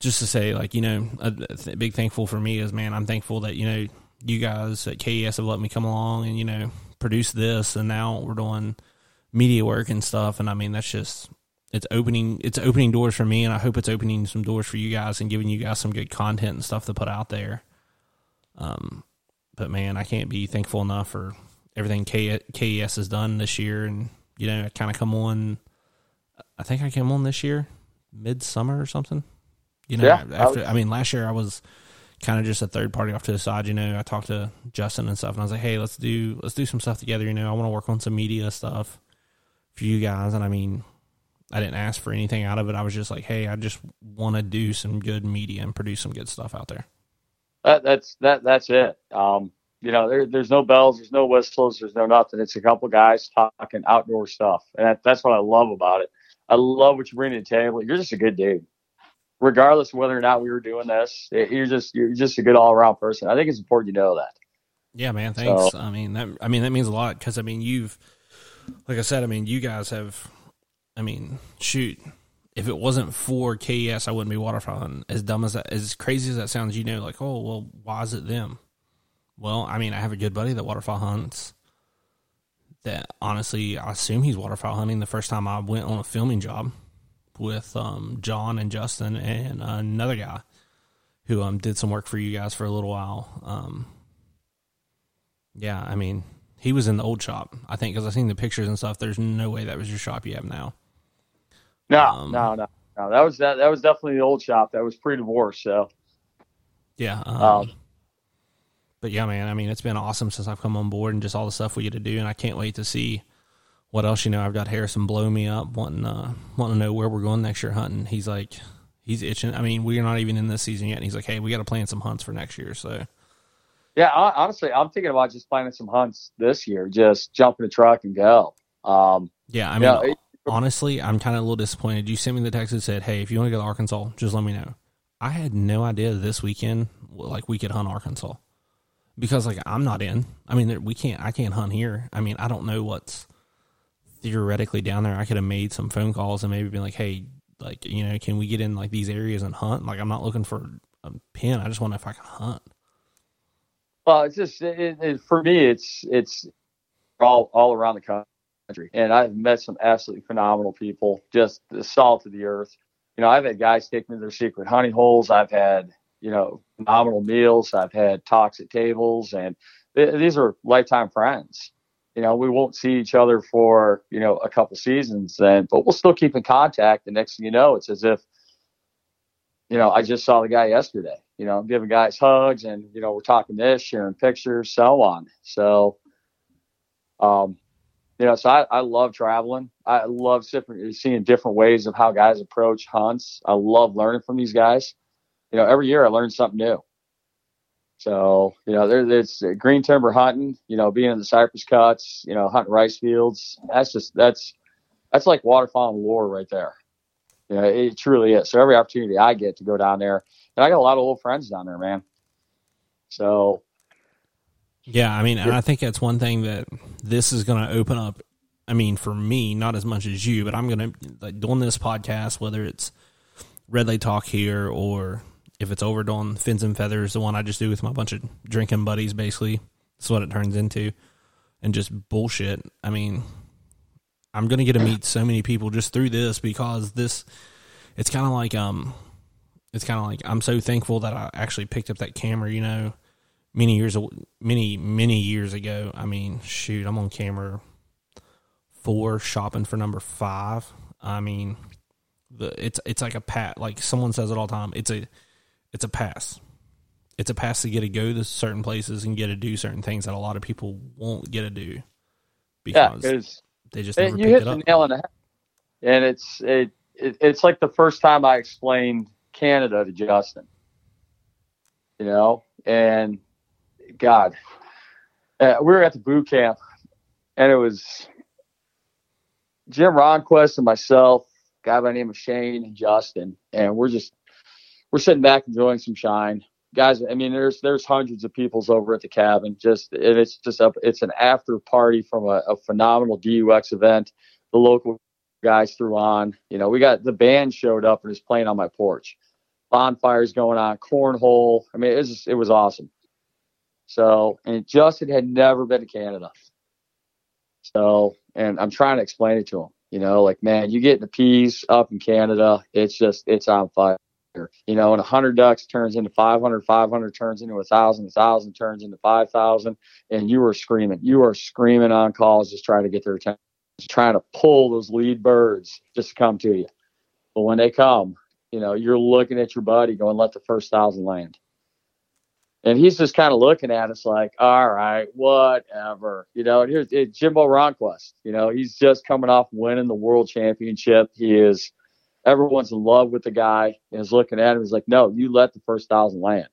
just to say, like, you know, a, a big thankful for me is, man, I'm thankful that you know you guys at KES have let me come along and you know produce this, and now we're doing media work and stuff. And I mean, that's just it's opening it's opening doors for me, and I hope it's opening some doors for you guys and giving you guys some good content and stuff to put out there. Um, but man, I can't be thankful enough for everything K- KES has done this year, and you know, I kind of come on. I think I came on this year, midsummer or something. You know, yeah, after I, I mean, last year I was kind of just a third party off to the side. You know, I talked to Justin and stuff, and I was like, "Hey, let's do let's do some stuff together." You know, I want to work on some media stuff for you guys. And I mean, I didn't ask for anything out of it. I was just like, hey, I just want to do some good media and produce some good stuff out there. That, that's that. That's it. Um, you know, there, there's no bells, there's no whistles, there's no nothing. It's a couple guys talking outdoor stuff, and that, that's what I love about it. I love what you bring to the table. You're just a good dude, regardless of whether or not we were doing this. You're just you're just a good all around person. I think it's important you know that. Yeah, man. Thanks. So, I mean that. I mean that means a lot because I mean you've like I said, I mean, you guys have, I mean, shoot, if it wasn't for KES, I wouldn't be waterfowl hunting. As dumb as that, as crazy as that sounds, you know, like, oh, well, why is it them? Well, I mean, I have a good buddy that waterfowl hunts. That honestly, I assume he's waterfowl hunting. The first time I went on a filming job with um, John and Justin and another guy who um, did some work for you guys for a little while. Um, yeah, I mean, he was in the old shop, I think, because I've seen the pictures and stuff. There's no way that was your shop you have now. No, um, no, no, no. That was that. That was definitely the old shop. That was pre-divorce. So, yeah. Um, um, but yeah, man. I mean, it's been awesome since I've come on board and just all the stuff we get to do, and I can't wait to see what else. You know, I've got Harrison blow me up, wanting uh, wanting to know where we're going next year hunting. He's like, he's itching. I mean, we're not even in this season yet, and he's like, hey, we got to plan some hunts for next year. So yeah, honestly, I'm thinking about just planning some hunts this year. Just jump in the truck and go. Um, yeah, I mean, it, honestly, I'm kind of a little disappointed. You sent me the text that said, "Hey, if you want to go to Arkansas, just let me know." I had no idea this weekend, like we could hunt Arkansas, because like I'm not in. I mean, we can't. I can't hunt here. I mean, I don't know what's theoretically down there. I could have made some phone calls and maybe been like, "Hey, like you know, can we get in like these areas and hunt?" Like I'm not looking for a pin. I just want to if I can hunt. Well, it's just it, it, for me, it's it's all all around the country, and I've met some absolutely phenomenal people, just the salt of the earth. You know, I've had guys take me to their secret hunting holes. I've had you know phenomenal meals. I've had talks at tables, and th- these are lifetime friends. You know, we won't see each other for you know a couple seasons, then, but we'll still keep in contact. The next thing you know, it's as if you know I just saw the guy yesterday you know, giving guys hugs and, you know, we're talking this, sharing pictures, so on. So, um, you know, so I, I love traveling. I love seeing different ways of how guys approach hunts. I love learning from these guys. You know, every year I learn something new. So, you know, there, it's green timber hunting, you know, being in the cypress cuts, you know, hunting rice fields. That's just, that's, that's like waterfowl lure right there. Know, it truly is. So every opportunity I get to go down there, and I got a lot of old friends down there, man. So, yeah, I mean, and I think that's one thing that this is going to open up. I mean, for me, not as much as you, but I'm going to like doing this podcast, whether it's Red Lake Talk here or if it's over on Fins and Feathers, the one I just do with my bunch of drinking buddies, basically. That's what it turns into. And just bullshit. I mean, I'm gonna get to meet so many people just through this because this it's kinda like um it's kinda like I'm so thankful that I actually picked up that camera, you know, many years many, many years ago. I mean, shoot, I'm on camera four, shopping for number five. I mean the it's it's like a pat like someone says it all the time. It's a it's a pass. It's a pass to get to go to certain places and get to do certain things that a lot of people won't get to do because yeah, they just never you hit the nail on the head. And it's it, it it's like the first time I explained Canada to Justin. You know, and God, uh, we were at the boot camp, and it was Jim Ronquest and myself, guy by the name of Shane and Justin, and we're just we're sitting back enjoying some shine. Guys, I mean, there's there's hundreds of people's over at the cabin. Just and it's just a it's an after party from a, a phenomenal DUX event. The local guys threw on. You know, we got the band showed up and is playing on my porch. Bonfires going on, cornhole. I mean, it was it was awesome. So, and Justin had never been to Canada. So, and I'm trying to explain it to him. You know, like man, you get the peas up in Canada, it's just it's on fire. You know, and 100 ducks turns into 500, 500 turns into 1,000, 1,000 turns into 5,000, and you are screaming. You are screaming on calls just trying to get their attention, trying to pull those lead birds just to come to you. But when they come, you know, you're looking at your buddy going, let the first thousand land. And he's just kind of looking at us like, all right, whatever. You know, and here's it, Jimbo Ronquest. You know, he's just coming off winning the world championship. He is everyone's in love with the guy and is looking at him. He's like, no, you let the first thousand land.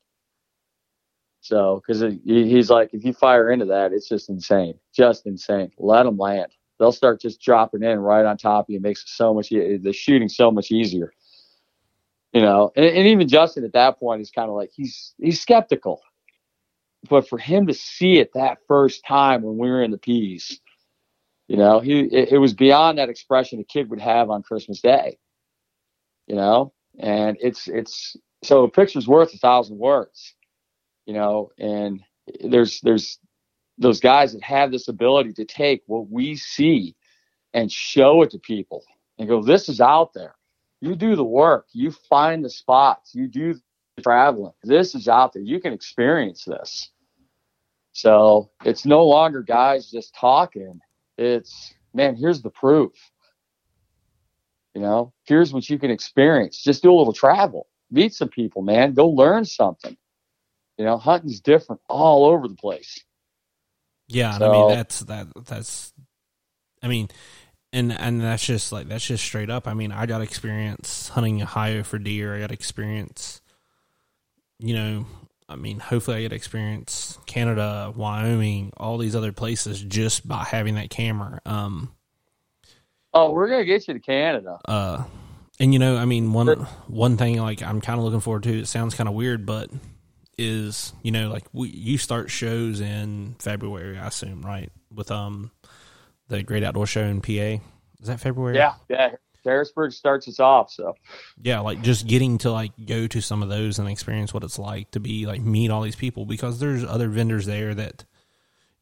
So, because he's like, if you fire into that, it's just insane, just insane. Let them land. They'll start just dropping in right on top of you. It makes it so much the shooting so much easier. You know, and, and even Justin at that point is kind of like he's he's skeptical, but for him to see it that first time when we were in the peas, you know, he it, it was beyond that expression a kid would have on Christmas Day you know, and it's it's so a picture's worth a thousand words, you know, and there's there's those guys that have this ability to take what we see and show it to people and go, this is out there. You do the work, you find the spots, you do the traveling. This is out there. You can experience this. So it's no longer guys just talking. It's man, here's the proof. You know, here's what you can experience. Just do a little travel, meet some people, man. Go learn something. You know, hunting's different all over the place. Yeah, so, I mean that's that that's. I mean, and and that's just like that's just straight up. I mean, I got experience hunting Ohio for deer. I got experience. You know, I mean, hopefully I get experience Canada, Wyoming, all these other places just by having that camera. Um, Oh, we're gonna get you to Canada. Uh, and you know, I mean, one one thing like I'm kind of looking forward to. It sounds kind of weird, but is you know like we you start shows in February, I assume, right? With um the Great Outdoor Show in PA. Is that February? Yeah, yeah. Harrisburg starts us off, so yeah, like just getting to like go to some of those and experience what it's like to be like meet all these people because there's other vendors there that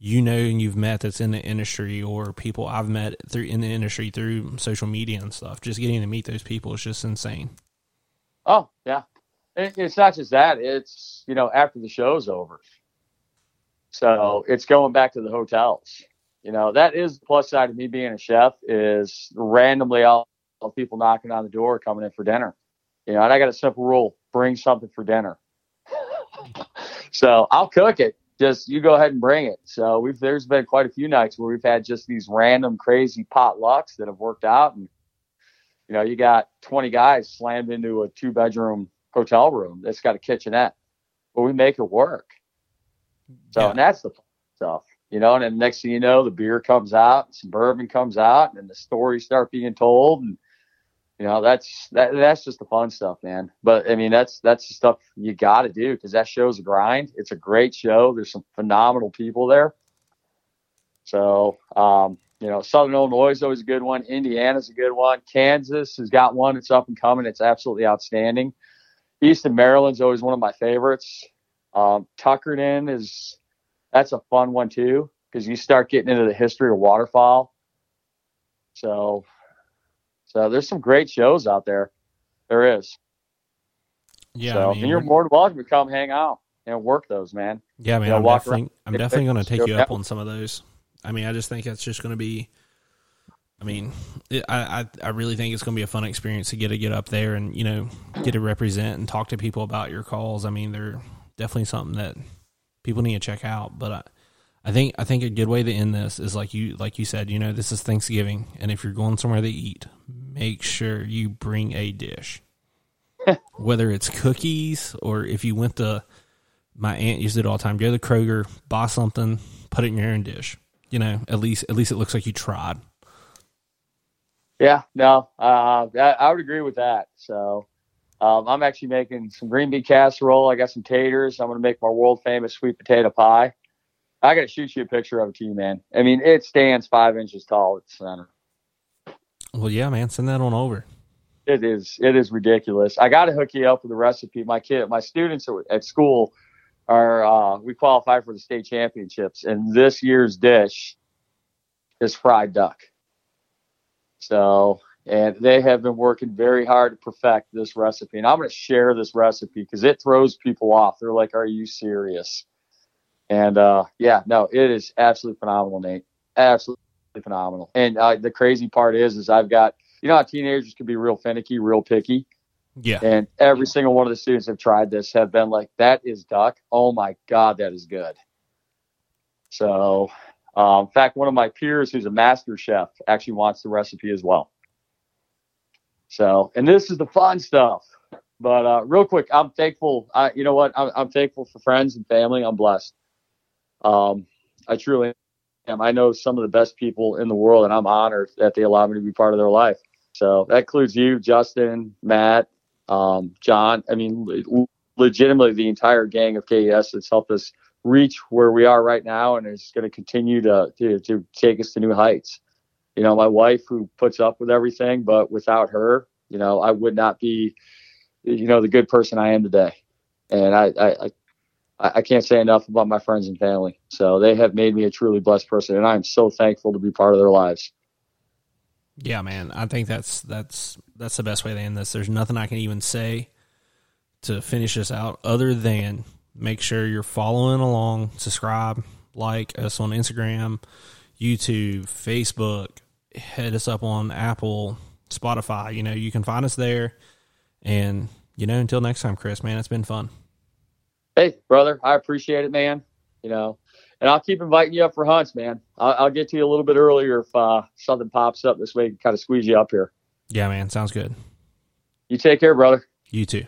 you know and you've met that's in the industry or people I've met through in the industry through social media and stuff. Just getting to meet those people is just insane. Oh yeah, it's not just that. It's you know after the show's over, so it's going back to the hotels. You know that is the plus side of me being a chef is randomly all people knocking on the door coming in for dinner. You know, and I got a simple rule: bring something for dinner. so I'll cook it just you go ahead and bring it. So we've there's been quite a few nights where we've had just these random crazy potlucks that have worked out, and you know you got 20 guys slammed into a two bedroom hotel room that's got a kitchenette, but we make it work. So, Yeah. and that's the fun stuff, you know. And then next thing you know, the beer comes out, some bourbon comes out, and the stories start being told, and you know that's that that's just the fun stuff, man. But I mean, that's that's the stuff you got to do because that show's a grind. It's a great show. There's some phenomenal people there. So, um, you know, Southern Illinois is always a good one. Indiana's a good one. Kansas has got one. It's up and coming. It's absolutely outstanding. Easton Maryland's always one of my favorites. Um, Tuckerton is that's a fun one too because you start getting into the history of waterfowl. So, so there's some great shows out there. There is. Yeah, so I mean, you're more than welcome to come hang out and work those, man. Yeah, man, know, I'm walk definitely, I'm definitely going to take you up on some of those. I mean, I just think that's just going to be. I mean, it, I, I I really think it's going to be a fun experience to get to get up there and you know get to represent and talk to people about your calls. I mean, they're definitely something that people need to check out. But I, think I think a good way to end this is like you like you said. You know, this is Thanksgiving, and if you're going somewhere to eat, make sure you bring a dish. Whether it's cookies or if you went to my aunt used it all the time. Go to the Kroger, buy something, put it in your own dish. You know, at least at least it looks like you tried. Yeah, no, uh, I, I would agree with that. So, um, I'm actually making some green bean casserole. I got some taters. I'm going to make my world famous sweet potato pie. I got to shoot you a picture of it to you, man. I mean, it stands five inches tall at the center. Well, yeah, man, send that on over. It is, it is ridiculous. I got to hook you up with the recipe. My kid, my students are at school are, uh, we qualify for the state championships and this year's dish is fried duck. So, and they have been working very hard to perfect this recipe. And I'm going to share this recipe because it throws people off. They're like, "Are you serious?" And uh, yeah, no, it is absolutely phenomenal, Nate. Absolutely phenomenal. And uh, the crazy part is, is I've got you know how teenagers can be real finicky, real picky, Yeah, and every single one of the students have tried this have been like, "That is duck. Oh my god, that is good." So, um, in fact, one of my peers who's a master chef actually wants the recipe as well. So, and this is the fun stuff. But uh, real quick, I'm thankful. I, you know what? I'm, I'm thankful for friends and family. I'm blessed. Um, I truly am. I know some of the best people in the world, and I'm honored that they allow me to be part of their life. So that includes you, Justin, Matt, um, John. I mean, le- legitimately the entire gang of KES that's helped us reach where we are right now, and is going to continue to, to to take us to new heights. You know, my wife who puts up with everything, but without her, you know, I would not be, you know, the good person I am today. And I, I, I I can't say enough about my friends and family. So they have made me a truly blessed person, and I'm so thankful to be part of their lives. yeah, man. I think that's that's that's the best way to end this. There's nothing I can even say to finish this out other than make sure you're following along, subscribe, like us on Instagram, YouTube, Facebook, head us up on Apple, Spotify. You know, you can find us there. And you know, until next time, Chris, man, it's been fun. Hey, brother, I appreciate it, man. You know, and I'll keep inviting you up for hunts, man. I'll, I'll get to you a little bit earlier if uh, something pops up this way, and kind of squeeze you up here. Yeah, man, sounds good. You take care, brother. You too.